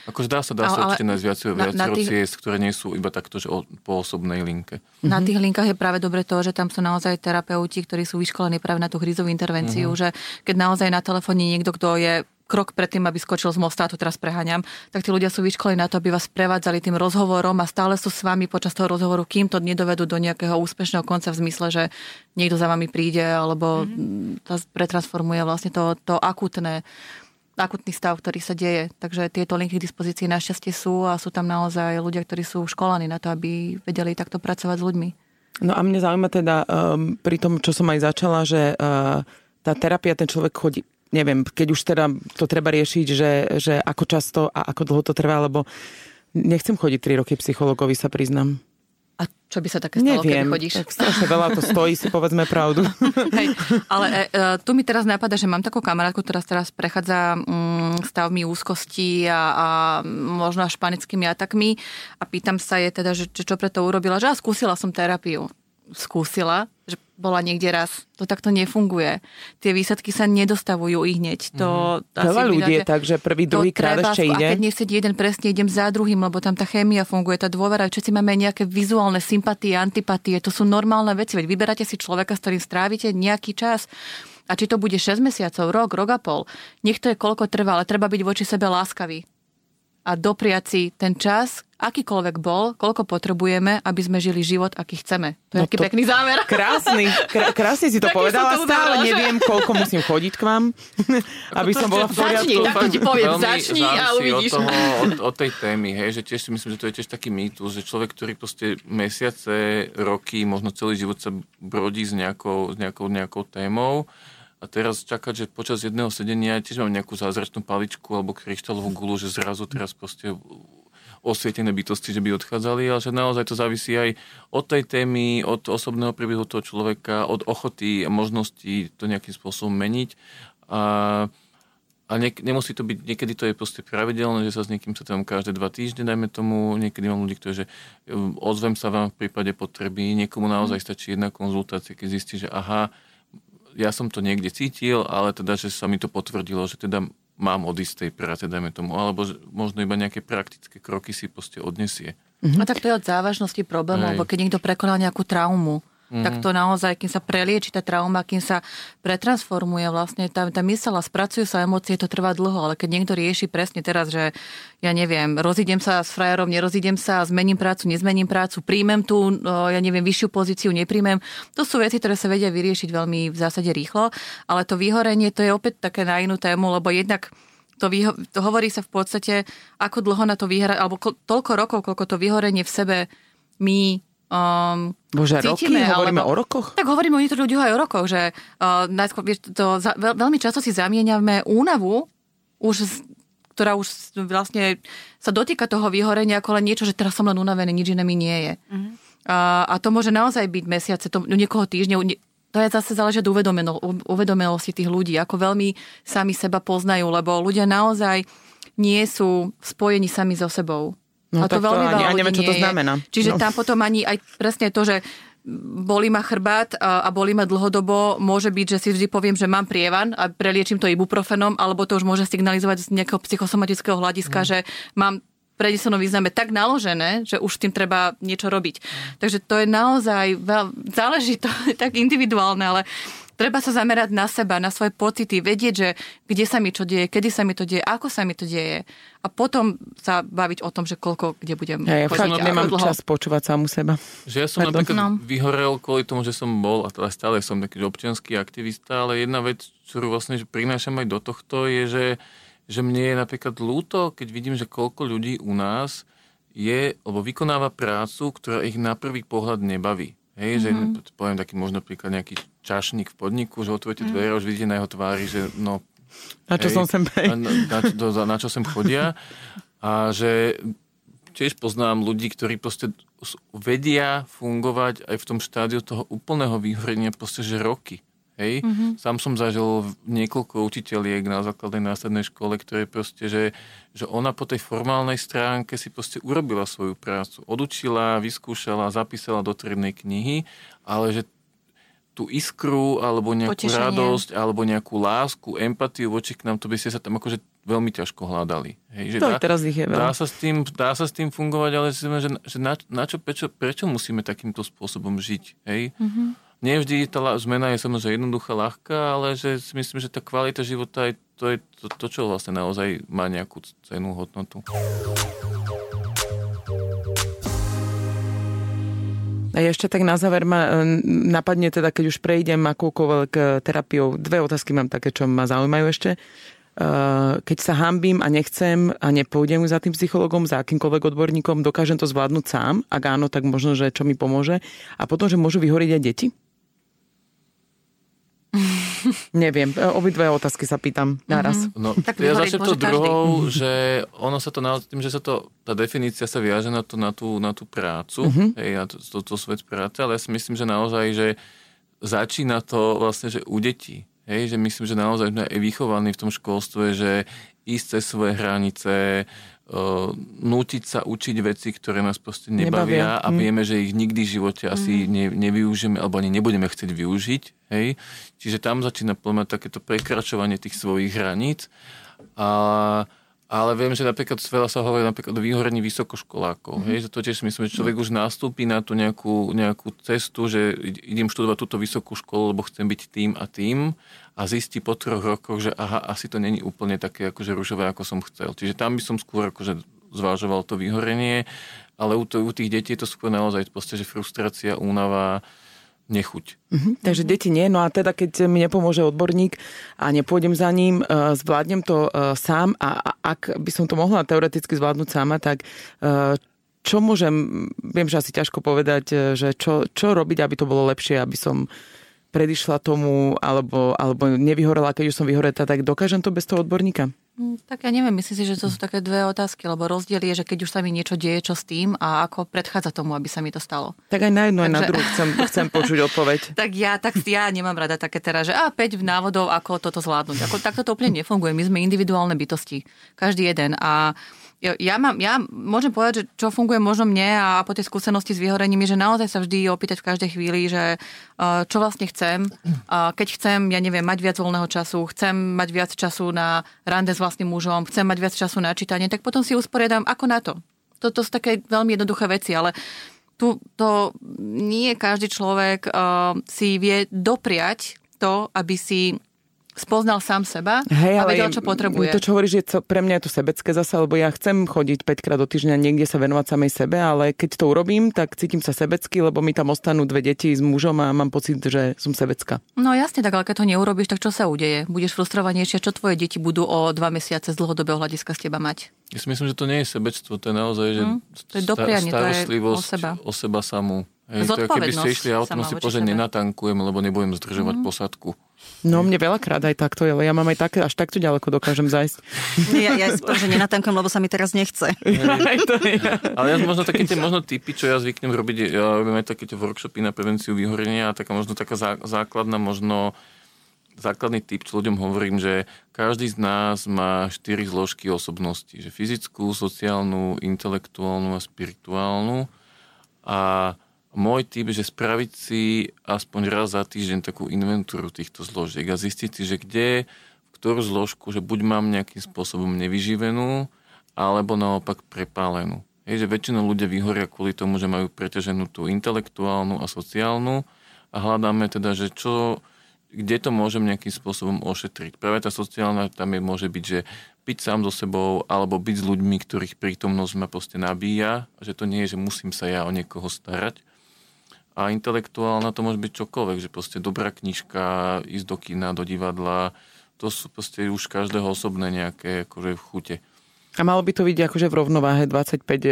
Akože dá sa, dá sa určite nájsť viacero, na, viacero tých... ciest, ktoré nie sú iba takto, že o, po osobnej linke. Na tých linkách je práve dobre to, že tam sú naozaj terapeuti, ktorí sú vyškolení práve na tú hrízovú intervenciu, mm-hmm. že keď naozaj na telefóne niekto, kto je krok pred tým, aby skočil z mosta, to teraz preháňam, tak tí ľudia sú vyškolení na to, aby vás prevádzali tým rozhovorom a stále sú s vami počas toho rozhovoru, kým to nedovedú do nejakého úspešného konca v zmysle, že niekto za vami príde alebo mm-hmm. pretransformuje vlastne to, to akutné akutný stav, ktorý sa deje. Takže tieto linky k dispozícii našťastie sú a sú tam naozaj ľudia, ktorí sú školení na to, aby vedeli takto pracovať s ľuďmi. No a mne zaujíma teda um, pri tom, čo som aj začala, že uh, tá terapia, ten človek chodí neviem, keď už teda to treba riešiť, že, že ako často a ako dlho to trvá, lebo nechcem chodiť 3 roky psychologovi, sa priznám. A čo by sa také stalo, Neviem, keď chodíš? Tak strašne veľa to stojí, si povedzme pravdu. Hej, ale e, e, tu mi teraz napadá, že mám takú kamarátku, ktorá teraz prechádza mm, stavmi úzkosti a, a možno až panickými atakmi a pýtam sa je teda, že, čo preto urobila, že a skúsila som terapiu. Skúsila, že bola niekde raz. To takto nefunguje. Tie výsledky sa nedostavujú i hneď. To mm-hmm. Veľa ľudí je tak, že prvý, druhý krát ešte ide. A keď nesedí jeden presne, idem za druhým, lebo tam tá chémia funguje, tá dôvera. Všetci máme nejaké vizuálne sympatie, antipatie. To sú normálne veci. Veď vyberáte si človeka, s ktorým strávite nejaký čas. A či to bude 6 mesiacov, rok, rok a pol, nech to je koľko trvá, ale treba byť voči sebe láskavý a dopriať si ten čas, akýkoľvek bol, koľko potrebujeme, aby sme žili život, aký chceme. To je no taký to pekný záver. Krásny, krá, krásne si to Taký povedala. To Stále že... neviem, koľko musím chodiť k vám, aby som bola v poriadku. Začni, tak ti poviem, začni a uvidíš. Od, toho, od, od tej témy, hej, že tiež si myslím, že to je tiež taký mýtus, že človek, ktorý proste mesiace, roky, možno celý život sa brodí s nejakou, s nejakou, nejakou témou, a teraz čakať, že počas jedného sedenia tiež mám nejakú zázračnú paličku alebo kryštálovú gulu, že zrazu teraz proste osvietené bytosti, že by odchádzali, ale že naozaj to závisí aj od tej témy, od osobného príbehu toho človeka, od ochoty a možnosti to nejakým spôsobom meniť. A, a ne, nemusí to byť, niekedy to je proste pravidelné, že sa s niekým sa tam každé dva týždne, dajme tomu, niekedy mám ľudí, ktorí, že um, ozvem sa vám v prípade potreby, niekomu naozaj stačí jedna konzultácia, keď zistí, že aha, ja som to niekde cítil, ale teda, že sa mi to potvrdilo, že teda mám odísť tej práce, dajme tomu, alebo možno iba nejaké praktické kroky si proste odnesie. Mm-hmm. A tak to je od závažnosti problému, lebo keď niekto prekonal nejakú traumu, mm-hmm. tak to naozaj, kým sa prelieči tá trauma, kým sa pretransformuje vlastne tá, tá mysel a spracujú sa emócie, to trvá dlho, ale keď niekto rieši presne teraz, že ja neviem, rozídem sa s frajerom, nerozídem sa, zmením prácu, nezmením prácu, príjmem tú, ja neviem, vyššiu pozíciu, nepríjmem, to sú veci, ktoré sa vedia vyriešiť veľmi v zásade rýchlo, ale to vyhorenie, to je opäť také na inú tému, lebo jednak to, vyho- to hovorí sa v podstate, ako dlho na to vyhra, alebo ko- toľko rokov, koľko to vyhorenie v sebe my um, Bože, cítime, roky? Hovoríme alebo, o rokoch? Tak hovoríme o niektorých ľuďoch aj o rokoch, že uh, najskôr, vieš, to za, veľ, veľmi často si zamieňame únavu, už z, ktorá už vlastne sa dotýka toho vyhorenia ako len niečo, že teraz som len unavený, nič iné mi nie je. Uh-huh. Uh, a to môže naozaj byť mesiace, to, niekoho týždňov, nie, to je zase záleží od uvedomelosti tých ľudí, ako veľmi sami seba poznajú, lebo ľudia naozaj nie sú spojení sami so sebou. No, a to veľmi to ani, ani neviem, čo to znamená. Čiže no. tam potom ani aj presne to, že boli ma chrbát a, a boli ma dlhodobo, môže byť, že si vždy poviem, že mám prievan a preliečím to ibuprofenom, alebo to už môže signalizovať z nejakého psychosomatického hľadiska, mm. že mám prenesenom význame tak naložené, že už tým treba niečo robiť. Mm. Takže to je naozaj, veľ, záleží to tak individuálne, ale treba sa zamerať na seba, na svoje pocity, vedieť, že kde sa mi čo deje, kedy sa mi to deje, ako sa mi to deje. A potom sa baviť o tom, že koľko, kde budem. Ja, ja fakt nemám dlho. čas počúvať samu seba. Že ja som Pardon. napríklad no. vyhorel kvôli tomu, že som bol, a teda stále som taký občianský aktivista, ale jedna vec, ktorú vlastne prinášam aj do tohto, je, že, že mne je napríklad ľúto, keď vidím, že koľko ľudí u nás je, alebo vykonáva prácu, ktorá ich na prvý pohľad nebaví. Hej, mm-hmm. že poviem taký možno príklad nejaký čašník v podniku, že otvoríte dvere mm. už vidíte na jeho tvári, že no... Na čo hej, som sem na, na, na, na čo sem chodia. A že tiež poznám ľudí, ktorí proste vedia fungovať aj v tom štádiu toho úplného vyhorenia proste, že roky. Hej? Mm-hmm. Sám som zažil niekoľko učiteľiek na základnej následnej škole, ktoré proste, že, že ona po tej formálnej stránke si proste urobila svoju prácu. Odučila, vyskúšala, zapísala do triednej knihy, ale že tú iskru, alebo nejakú Potešenie. radosť, alebo nejakú lásku, empatiu voči k nám, to by ste sa tam akože veľmi ťažko hľadali. Hej, že to dá, teraz ich je veľa. Dá sa, s tým, dá sa s tým fungovať, ale že, že na, na čo, prečo, prečo musíme takýmto spôsobom žiť? Hej? Mm-hmm nie vždy tá zmena je samozrejme jednoduchá, ľahká, ale že si myslím, že tá kvalita života je to, je to, to čo vlastne naozaj má nejakú cenu, hodnotu. A ešte tak na záver ma e, napadne teda, keď už prejdem akúkoľvek e, terapiou, dve otázky mám také, čo ma zaujímajú ešte. E, keď sa hambím a nechcem a nepôjdem za tým psychologom, za akýmkoľvek odborníkom, dokážem to zvládnuť sám? Ak áno, tak možno, že čo mi pomôže. A potom, že môžu vyhoriť aj deti? Neviem, obidve otázky sa pýtam naraz. Mm-hmm. No, tak ja začnem to druhou, že ono sa to naozaj, tým, že sa to, tá definícia sa viaže na, to, na, tú, na tú prácu, mm-hmm. hej, a to, to, to svet práce, ale ja si myslím, že naozaj, že začína to vlastne, že u detí. Hej, že myslím, že naozaj sme aj vychovaní v tom školstve, že ísť cez svoje hranice, uh, nútiť sa učiť veci, ktoré nás proste nebavia, nebavia. a mm. vieme, že ich nikdy v živote asi mm. ne, nevyužijeme alebo ani nebudeme chcieť využiť. Hej? Čiže tam začína plňať takéto prekračovanie tých svojich hraníc. A ale viem, že napríklad veľa sa hovorí napríklad o vyhorení vysokoškolákov. Mm-hmm. Hej, že to tiež myslím, že človek už nastúpi na tú nejakú, nejakú cestu, že idem študovať túto vysokú školu, lebo chcem byť tým a tým a zistí po troch rokoch, že aha, asi to není úplne také akože ružové, ako som chcel. Čiže tam by som skôr akože zvážoval to vyhorenie, ale u, to, u tých detí je to skôr naozaj proste, že frustrácia, únava, nechuť. Mm-hmm, takže deti nie, no a teda keď mi nepomôže odborník a nepôjdem za ním, uh, zvládnem to uh, sám a, a ak by som to mohla teoreticky zvládnuť sama, tak uh, čo môžem, viem, že asi ťažko povedať, že čo, čo robiť, aby to bolo lepšie, aby som predišla tomu, alebo, alebo nevyhorela, keď už som vyhoreta, tak dokážem to bez toho odborníka? Mm, tak ja neviem, myslím si, že to sú také dve otázky, lebo rozdiel je, že keď už sa mi niečo deje, čo s tým a ako predchádza tomu, aby sa mi to stalo. Tak aj na jedno, Takže... aj na druhú chcem, chcem počuť odpoveď. tak ja, tak ja nemám rada také teraz, že a 5 návodov, ako toto zvládnuť. Ako, takto to úplne nefunguje. My sme individuálne bytosti. Každý jeden. A ja, mám, ja môžem povedať, že čo funguje možno mne a po tej skúsenosti s vyhorením je, že naozaj sa vždy opýtať v každej chvíli, že čo vlastne chcem. Keď chcem, ja neviem, mať viac voľného času, chcem mať viac času na rande s vlastným mužom, chcem mať viac času na čítanie, tak potom si usporiadam ako na to. Toto sú také veľmi jednoduché veci, ale tu to nie každý človek uh, si vie dopriať to, aby si spoznal sám seba Hej, a vedel, čo potrebuje. To, čo hovoríš, je pre mňa je to sebecké zase, lebo ja chcem chodiť 5 krát do týždňa niekde sa venovať samej sebe, ale keď to urobím, tak cítim sa sebecky, lebo mi tam ostanú dve deti s mužom a mám pocit, že som sebecká. No jasne, tak ale keď to neurobiš, tak čo sa udeje? Budeš frustrovanejšia, čo tvoje deti budú o dva mesiace z dlhodobého hľadiska z teba mať? Ja si myslím, že to nie je sebectvo, to je naozaj že mm, to je doprianie, starostlivosť to je o seba. O seba samú. Hej, to je, keby ste išli autom, si požiť, nenatankujem, lebo nebudem zdržovať mm. posadku. No mne veľakrát aj takto, ale ja mám aj také, až takto ďaleko dokážem zajsť. Ja, ja si že nenatankujem, lebo sa mi teraz nechce. ale ja možno také tie možno typy, čo ja zvyknem robiť, ja robím aj také tie workshopy na prevenciu vyhorenia a taká možno taká základná možno základný typ, čo ľuďom hovorím, že každý z nás má štyri zložky osobnosti. Že fyzickú, sociálnu, intelektuálnu a spirituálnu. A môj typ, že spraviť si aspoň raz za týždeň takú inventúru týchto zložiek a zistiť si, že kde, v ktorú zložku, že buď mám nejakým spôsobom nevyživenú, alebo naopak prepálenú. Je, že väčšinou ľudia vyhoria kvôli tomu, že majú preťaženú tú intelektuálnu a sociálnu a hľadáme teda, že čo, kde to môžem nejakým spôsobom ošetriť. Práve tá sociálna tam je, môže byť, že byť sám so sebou alebo byť s ľuďmi, ktorých prítomnosť ma proste nabíja, že to nie je, že musím sa ja o niekoho starať, a intelektuálna to môže byť čokoľvek, že proste dobrá knižka, ísť do kina, do divadla, to sú proste už každého osobné nejaké akože chute. A malo by to byť akože v rovnováhe 25 e,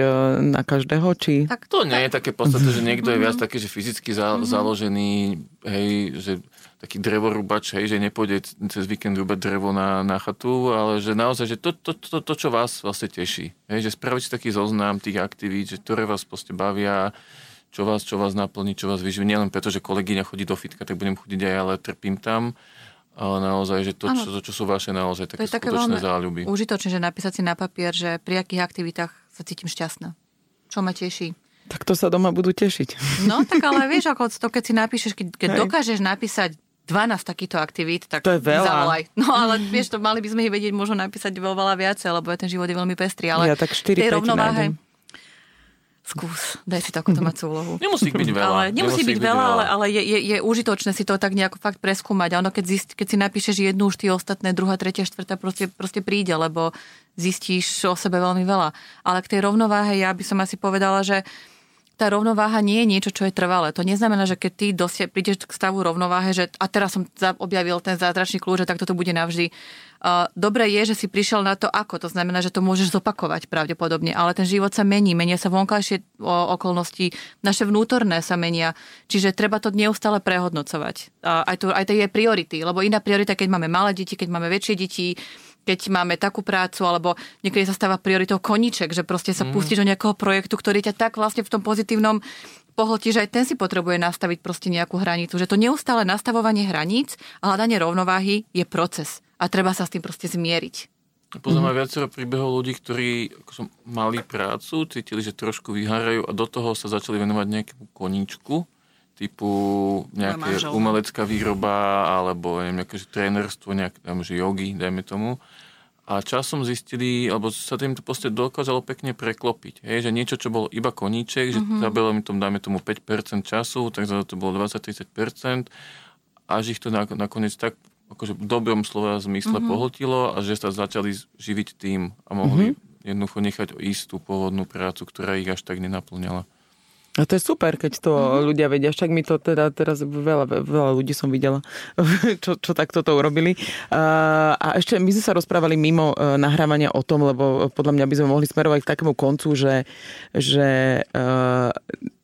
na každého, či? Tak to nie je také podstatné, že niekto je viac taký, že fyzicky za, mhm. založený, hej, že taký drevorubač, hej, že nepôjde cez víkend rúbať drevo na, na chatu, ale že naozaj, že to, to, to, to, čo vás vlastne teší. Hej, že spraviť si taký zoznam tých aktivít, že ktoré vás proste bavia, čo vás, čo vás naplní, čo vás vyživí. Nielen preto, že kolegyňa chodí do fitka, tak budem chodiť aj, ale trpím tam. Ale naozaj, že to, čo, to, čo sú vaše naozaj také, to je také skutočné záľuby. Užitočné, že napísať si na papier, že pri akých aktivitách sa cítim šťastná. Čo ma teší. Tak to sa doma budú tešiť. No, tak ale vieš, ako to, keď si napíšeš, keď, keď dokážeš napísať 12 takýchto aktivít, tak to je veľa. zavolaj. No ale vieš, to mali by sme ich vedieť možno napísať veľa viacej, lebo ten život je veľmi pestrý. Ale ja tak 4 tej rovnováhe, nájdem skús, daj si takúto mať úlohu. Nemusí byť veľa. Ale, nemusí, nemusí byť, byť veľa, ale, ale je, je, je užitočné si to tak nejako fakt preskúmať. A ono, keď, zist, keď si napíšeš jednu, už tie ostatné, druhá, tretia, štvrtá proste, proste príde, lebo zistíš o sebe veľmi veľa. Ale k tej rovnováhe ja by som asi povedala, že tá rovnováha nie je niečo, čo je trvalé. To neznamená, že keď ty dosia, prídeš k stavu rovnováhe, že a teraz som objavil ten zázračný kľúč, že takto to bude navždy. Dobre je, že si prišiel na to ako. To znamená, že to môžeš zopakovať pravdepodobne, ale ten život sa mení, menia sa vonkajšie okolnosti, naše vnútorné sa menia, čiže treba to neustále prehodnocovať. Aj, to, aj tie priority, lebo iná priorita, keď máme malé deti, keď máme väčšie deti, keď máme takú prácu, alebo niekedy sa stáva prioritou koniček, že proste sa mm. pustíš do nejakého projektu, ktorý ťa tak vlastne v tom pozitívnom pohltí, že aj ten si potrebuje nastaviť proste nejakú hranicu. Že to neustále nastavovanie hraníc a hľadanie rovnováhy je proces a treba sa s tým proste zmieriť. Poznám mm. aj viacero príbehov ľudí, ktorí akože, mali prácu, cítili, že trošku vyhárajú a do toho sa začali venovať nejakému koníčku, typu nejaké umelecká výroba alebo neviem, nejaké že trénerstvo, nejaké že jogy, dajme tomu. A časom zistili, alebo sa tým to proste dokázalo pekne preklopiť. Hej, že niečo, čo bolo iba koníček, mm-hmm. že mhm. zabilo mi tom, dajme tomu 5% času, tak za to bolo 20-30%, až ich to nakoniec tak akože v dobrom slova zmysle mm-hmm. pohltilo a že sa začali živiť tým a mohli mm-hmm. jednoducho nechať istú pôvodnú prácu, ktorá ich až tak nenaplňala. A to je super, keď to mm-hmm. ľudia vedia. Však mi to teda teraz veľa, veľa ľudí som videla, čo, čo takto to urobili. A, a ešte my sme sa rozprávali mimo e, nahrávania o tom, lebo podľa mňa by sme mohli smerovať k takému koncu, že, že uh,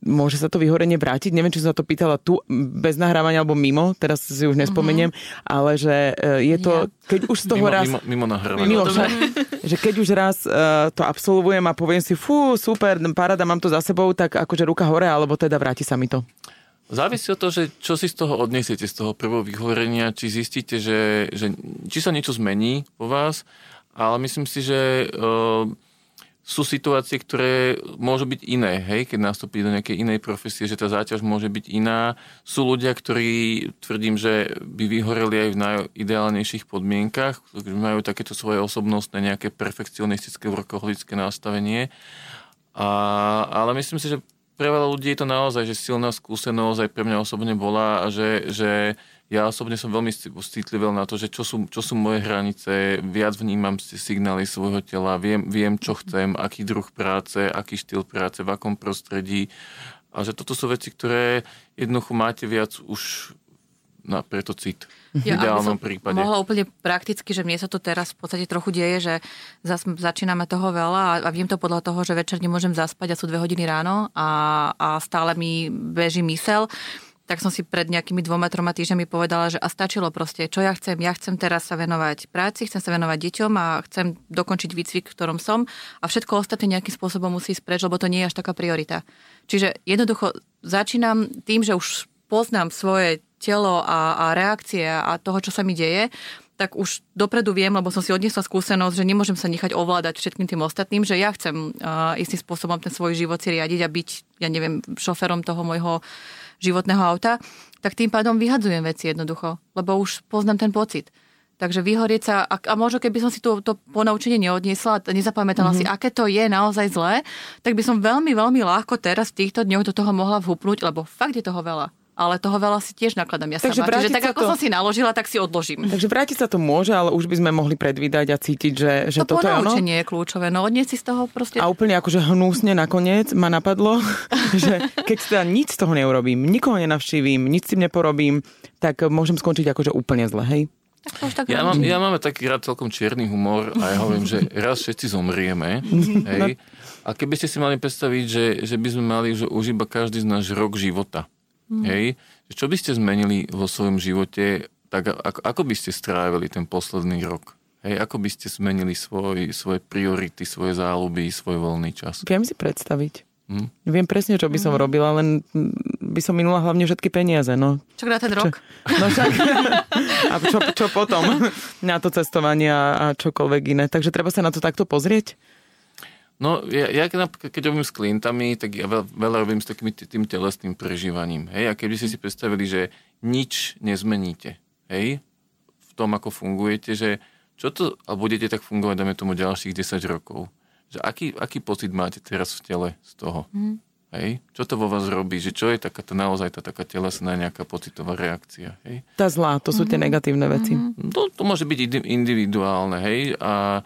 môže sa to vyhorenie vrátiť. Neviem, či som sa to pýtala tu bez nahrávania alebo mimo, teraz si už nespomeniem, mm-hmm. ale že e, je to, keď už z toho mimo, raz... Mimo, mimo nahrávania. Mimo, však, že keď už raz uh, to absolvujem a poviem si, fú, super, paráda, mám to za sebou, tak akože ruka hore, alebo teda vráti sa mi to. Závisí od toho, že čo si z toho odniesiete, z toho prvého vyhorenia, či zistíte, že, že či sa niečo zmení vo vás, ale myslím si, že uh, sú situácie, ktoré môžu byť iné, hej, keď nastúpi do nejakej inej profesie, že tá záťaž môže byť iná. Sú ľudia, ktorí tvrdím, že by vyhoreli aj v najideálnejších podmienkach, majú takéto svoje osobnostné nejaké perfekcionistické workoholické nastavenie. A, ale myslím si, že pre veľa ľudí je to naozaj že silná skúsenosť, aj pre mňa osobne bola, že, že ja osobne som veľmi citlivý na to, že čo sú, čo sú moje hranice, viac vnímam signály svojho tela, viem, viem, čo chcem, aký druh práce, aký štýl práce, v akom prostredí. A že toto sú veci, ktoré jednoducho máte viac už na preto cit. Ja, v ideálnom prípade. Mohla úplne prakticky, že mne sa to teraz v podstate trochu deje, že zas začíname toho veľa a, a viem to podľa toho, že večer nemôžem zaspať a sú dve hodiny ráno a, a stále mi beží mysel tak som si pred nejakými dvoma, troma týždňami povedala, že a stačilo proste, čo ja chcem. Ja chcem teraz sa venovať práci, chcem sa venovať deťom a chcem dokončiť výcvik, v ktorom som a všetko ostatné nejakým spôsobom musí ísť preč, lebo to nie je až taká priorita. Čiže jednoducho začínam tým, že už poznám svoje telo a, a reakcie a toho, čo sa mi deje, tak už dopredu viem, lebo som si odniesla skúsenosť, že nemôžem sa nechať ovládať všetkým tým ostatným, že ja chcem uh, istým spôsobom ten svoj život si riadiť a byť, ja neviem, šoferom toho môjho životného auta, tak tým pádom vyhadzujem veci jednoducho, lebo už poznám ten pocit. Takže vyhorieť sa, a, a možno keby som si to, to ponaučenie neodniesla nezapamätala mm-hmm. si, aké to je naozaj zlé, tak by som veľmi, veľmi ľahko teraz v týchto dňoch do toho mohla vhupnúť, lebo fakt je toho veľa ale toho veľa si tiež nakladám ja Takže sama. Čiže tak ako to... som si naložila, tak si odložím. Takže vrátiť sa to môže, ale už by sme mohli predvídať a cítiť, že, že to toto je ono. je kľúčové, no odnieť si z toho proste. A úplne akože hnusne nakoniec ma napadlo, že keď teda nič z toho neurobím, nikoho nenavštívim, nič si neporobím, tak môžem skončiť akože úplne zle, hej? Tak ja, mám, ja mám taký rád celkom čierny humor a ja hovorím, že raz všetci zomrieme. Hej? A keby ste si mali predstaviť, že, že by sme mali že už iba každý z náš rok života, Mm. Hej? Čo by ste zmenili vo svojom živote, tak ako, ako by ste strávili ten posledný rok? Hej, ako by ste zmenili svoj, svoje priority, svoje záľuby, svoj voľný čas? Viem si predstaviť. Hm? Viem presne, čo by som hm. robila, len by som minula hlavne všetky peniaze. No. Čo na ten rok? Čo, no však, a čo, čo potom? Na to cestovanie a čokoľvek iné. Takže treba sa na to takto pozrieť? No, ja, ja keď robím s klientami, tak ja veľa, veľa robím s takým tým telesným prežívaním. Hej? A keby ste si predstavili, že nič nezmeníte, hej? V tom, ako fungujete, že čo to, a budete tak fungovať, dáme tomu ďalších 10 rokov. Že aký, aký pocit máte teraz v tele z toho? Mm. Hej? Čo to vo vás robí? Že čo je taká to naozaj tá taká telesná nejaká pocitová reakcia? Hej? Tá zlá, to sú mm-hmm. tie negatívne veci. Mm-hmm. To, to môže byť individuálne, hej? A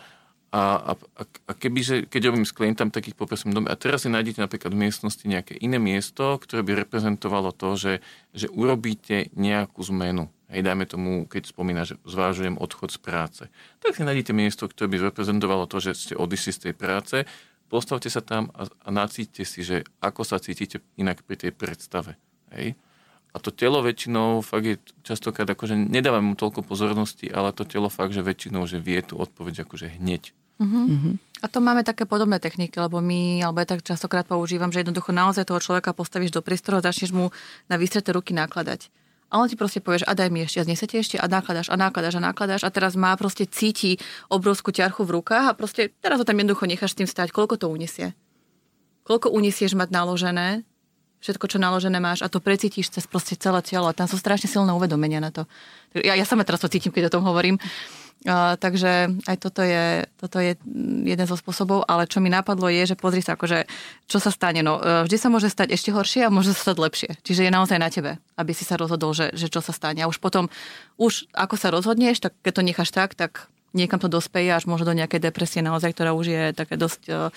a, a, a kebyže, keď robím s klientom, tak ich poprosím dome. A teraz si nájdete napríklad v miestnosti nejaké iné miesto, ktoré by reprezentovalo to, že, že urobíte nejakú zmenu. Hej, dajme tomu, keď spomína, že zvážujem odchod z práce. Tak si nájdete miesto, ktoré by reprezentovalo to, že ste odišli z tej práce, postavte sa tam a, a nacíte si, že ako sa cítite inak pri tej predstave. Hej. A to telo väčšinou fakt je častokrát akože nedávam mu toľko pozornosti, ale to telo fakt, že väčšinou, že vie tú odpoveď akože hneď. Uh-huh. A to máme také podobné techniky, lebo my, alebo ja tak častokrát používam, že jednoducho naozaj toho človeka postavíš do priestoru a začneš mu na vystreté ruky nakladať. A on ti proste povieš, a daj mi ešte, a znesete ešte, a nakladaš, a nakladaš, a nakladaš, a teraz má proste cíti obrovskú ťarchu v rukách a proste teraz ho tam jednoducho necháš tým stať, koľko to uniesie. Koľko uniesieš mať naložené, všetko, čo naložené máš a to precítiš cez proste celé telo a tam sú strašne silné uvedomenia na to. Ja, ja sama teraz to cítim, keď o tom hovorím. Uh, takže aj toto je, toto je jeden zo spôsobov, ale čo mi napadlo je, že pozri sa, akože, čo sa stane. No, uh, vždy sa môže stať ešte horšie a môže sa stať lepšie. Čiže je naozaj na tebe, aby si sa rozhodol, že, že čo sa stane. A už potom, už ako sa rozhodneš, tak keď to necháš tak, tak niekam to dospeje až možno do nejakej depresie naozaj, ktorá už je také dosť uh,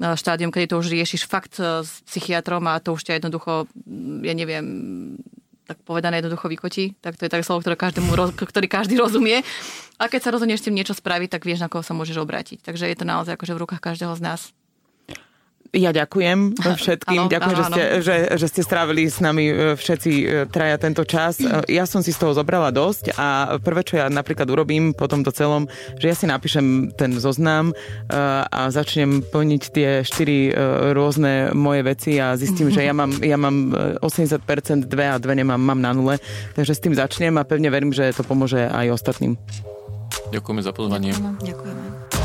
štádium, kedy to už riešiš fakt s psychiatrom a to už ťa jednoducho, ja neviem, tak povedané jednoducho vykotí, tak to je tak slovo, ktoré každému, ktorý každý rozumie. A keď sa rozhodneš s tým niečo spraviť, tak vieš, na koho sa môžeš obrátiť. Takže je to naozaj akože v rukách každého z nás. Ja ďakujem všetkým. Ano, ďakujem, ano, že, ste, že, že ste strávili s nami e, všetci e, traja tento čas. E, ja som si z toho zobrala dosť a prvé, čo ja napríklad urobím po tomto celom, že ja si napíšem ten zoznam a začnem plniť tie štyri rôzne moje veci a zistím, že ja mám, ja mám 80% dve a dve nemám, mám na nule. Takže s tým začnem a pevne verím, že to pomôže aj ostatným. Ďakujeme za pozvanie. Ďakujeme.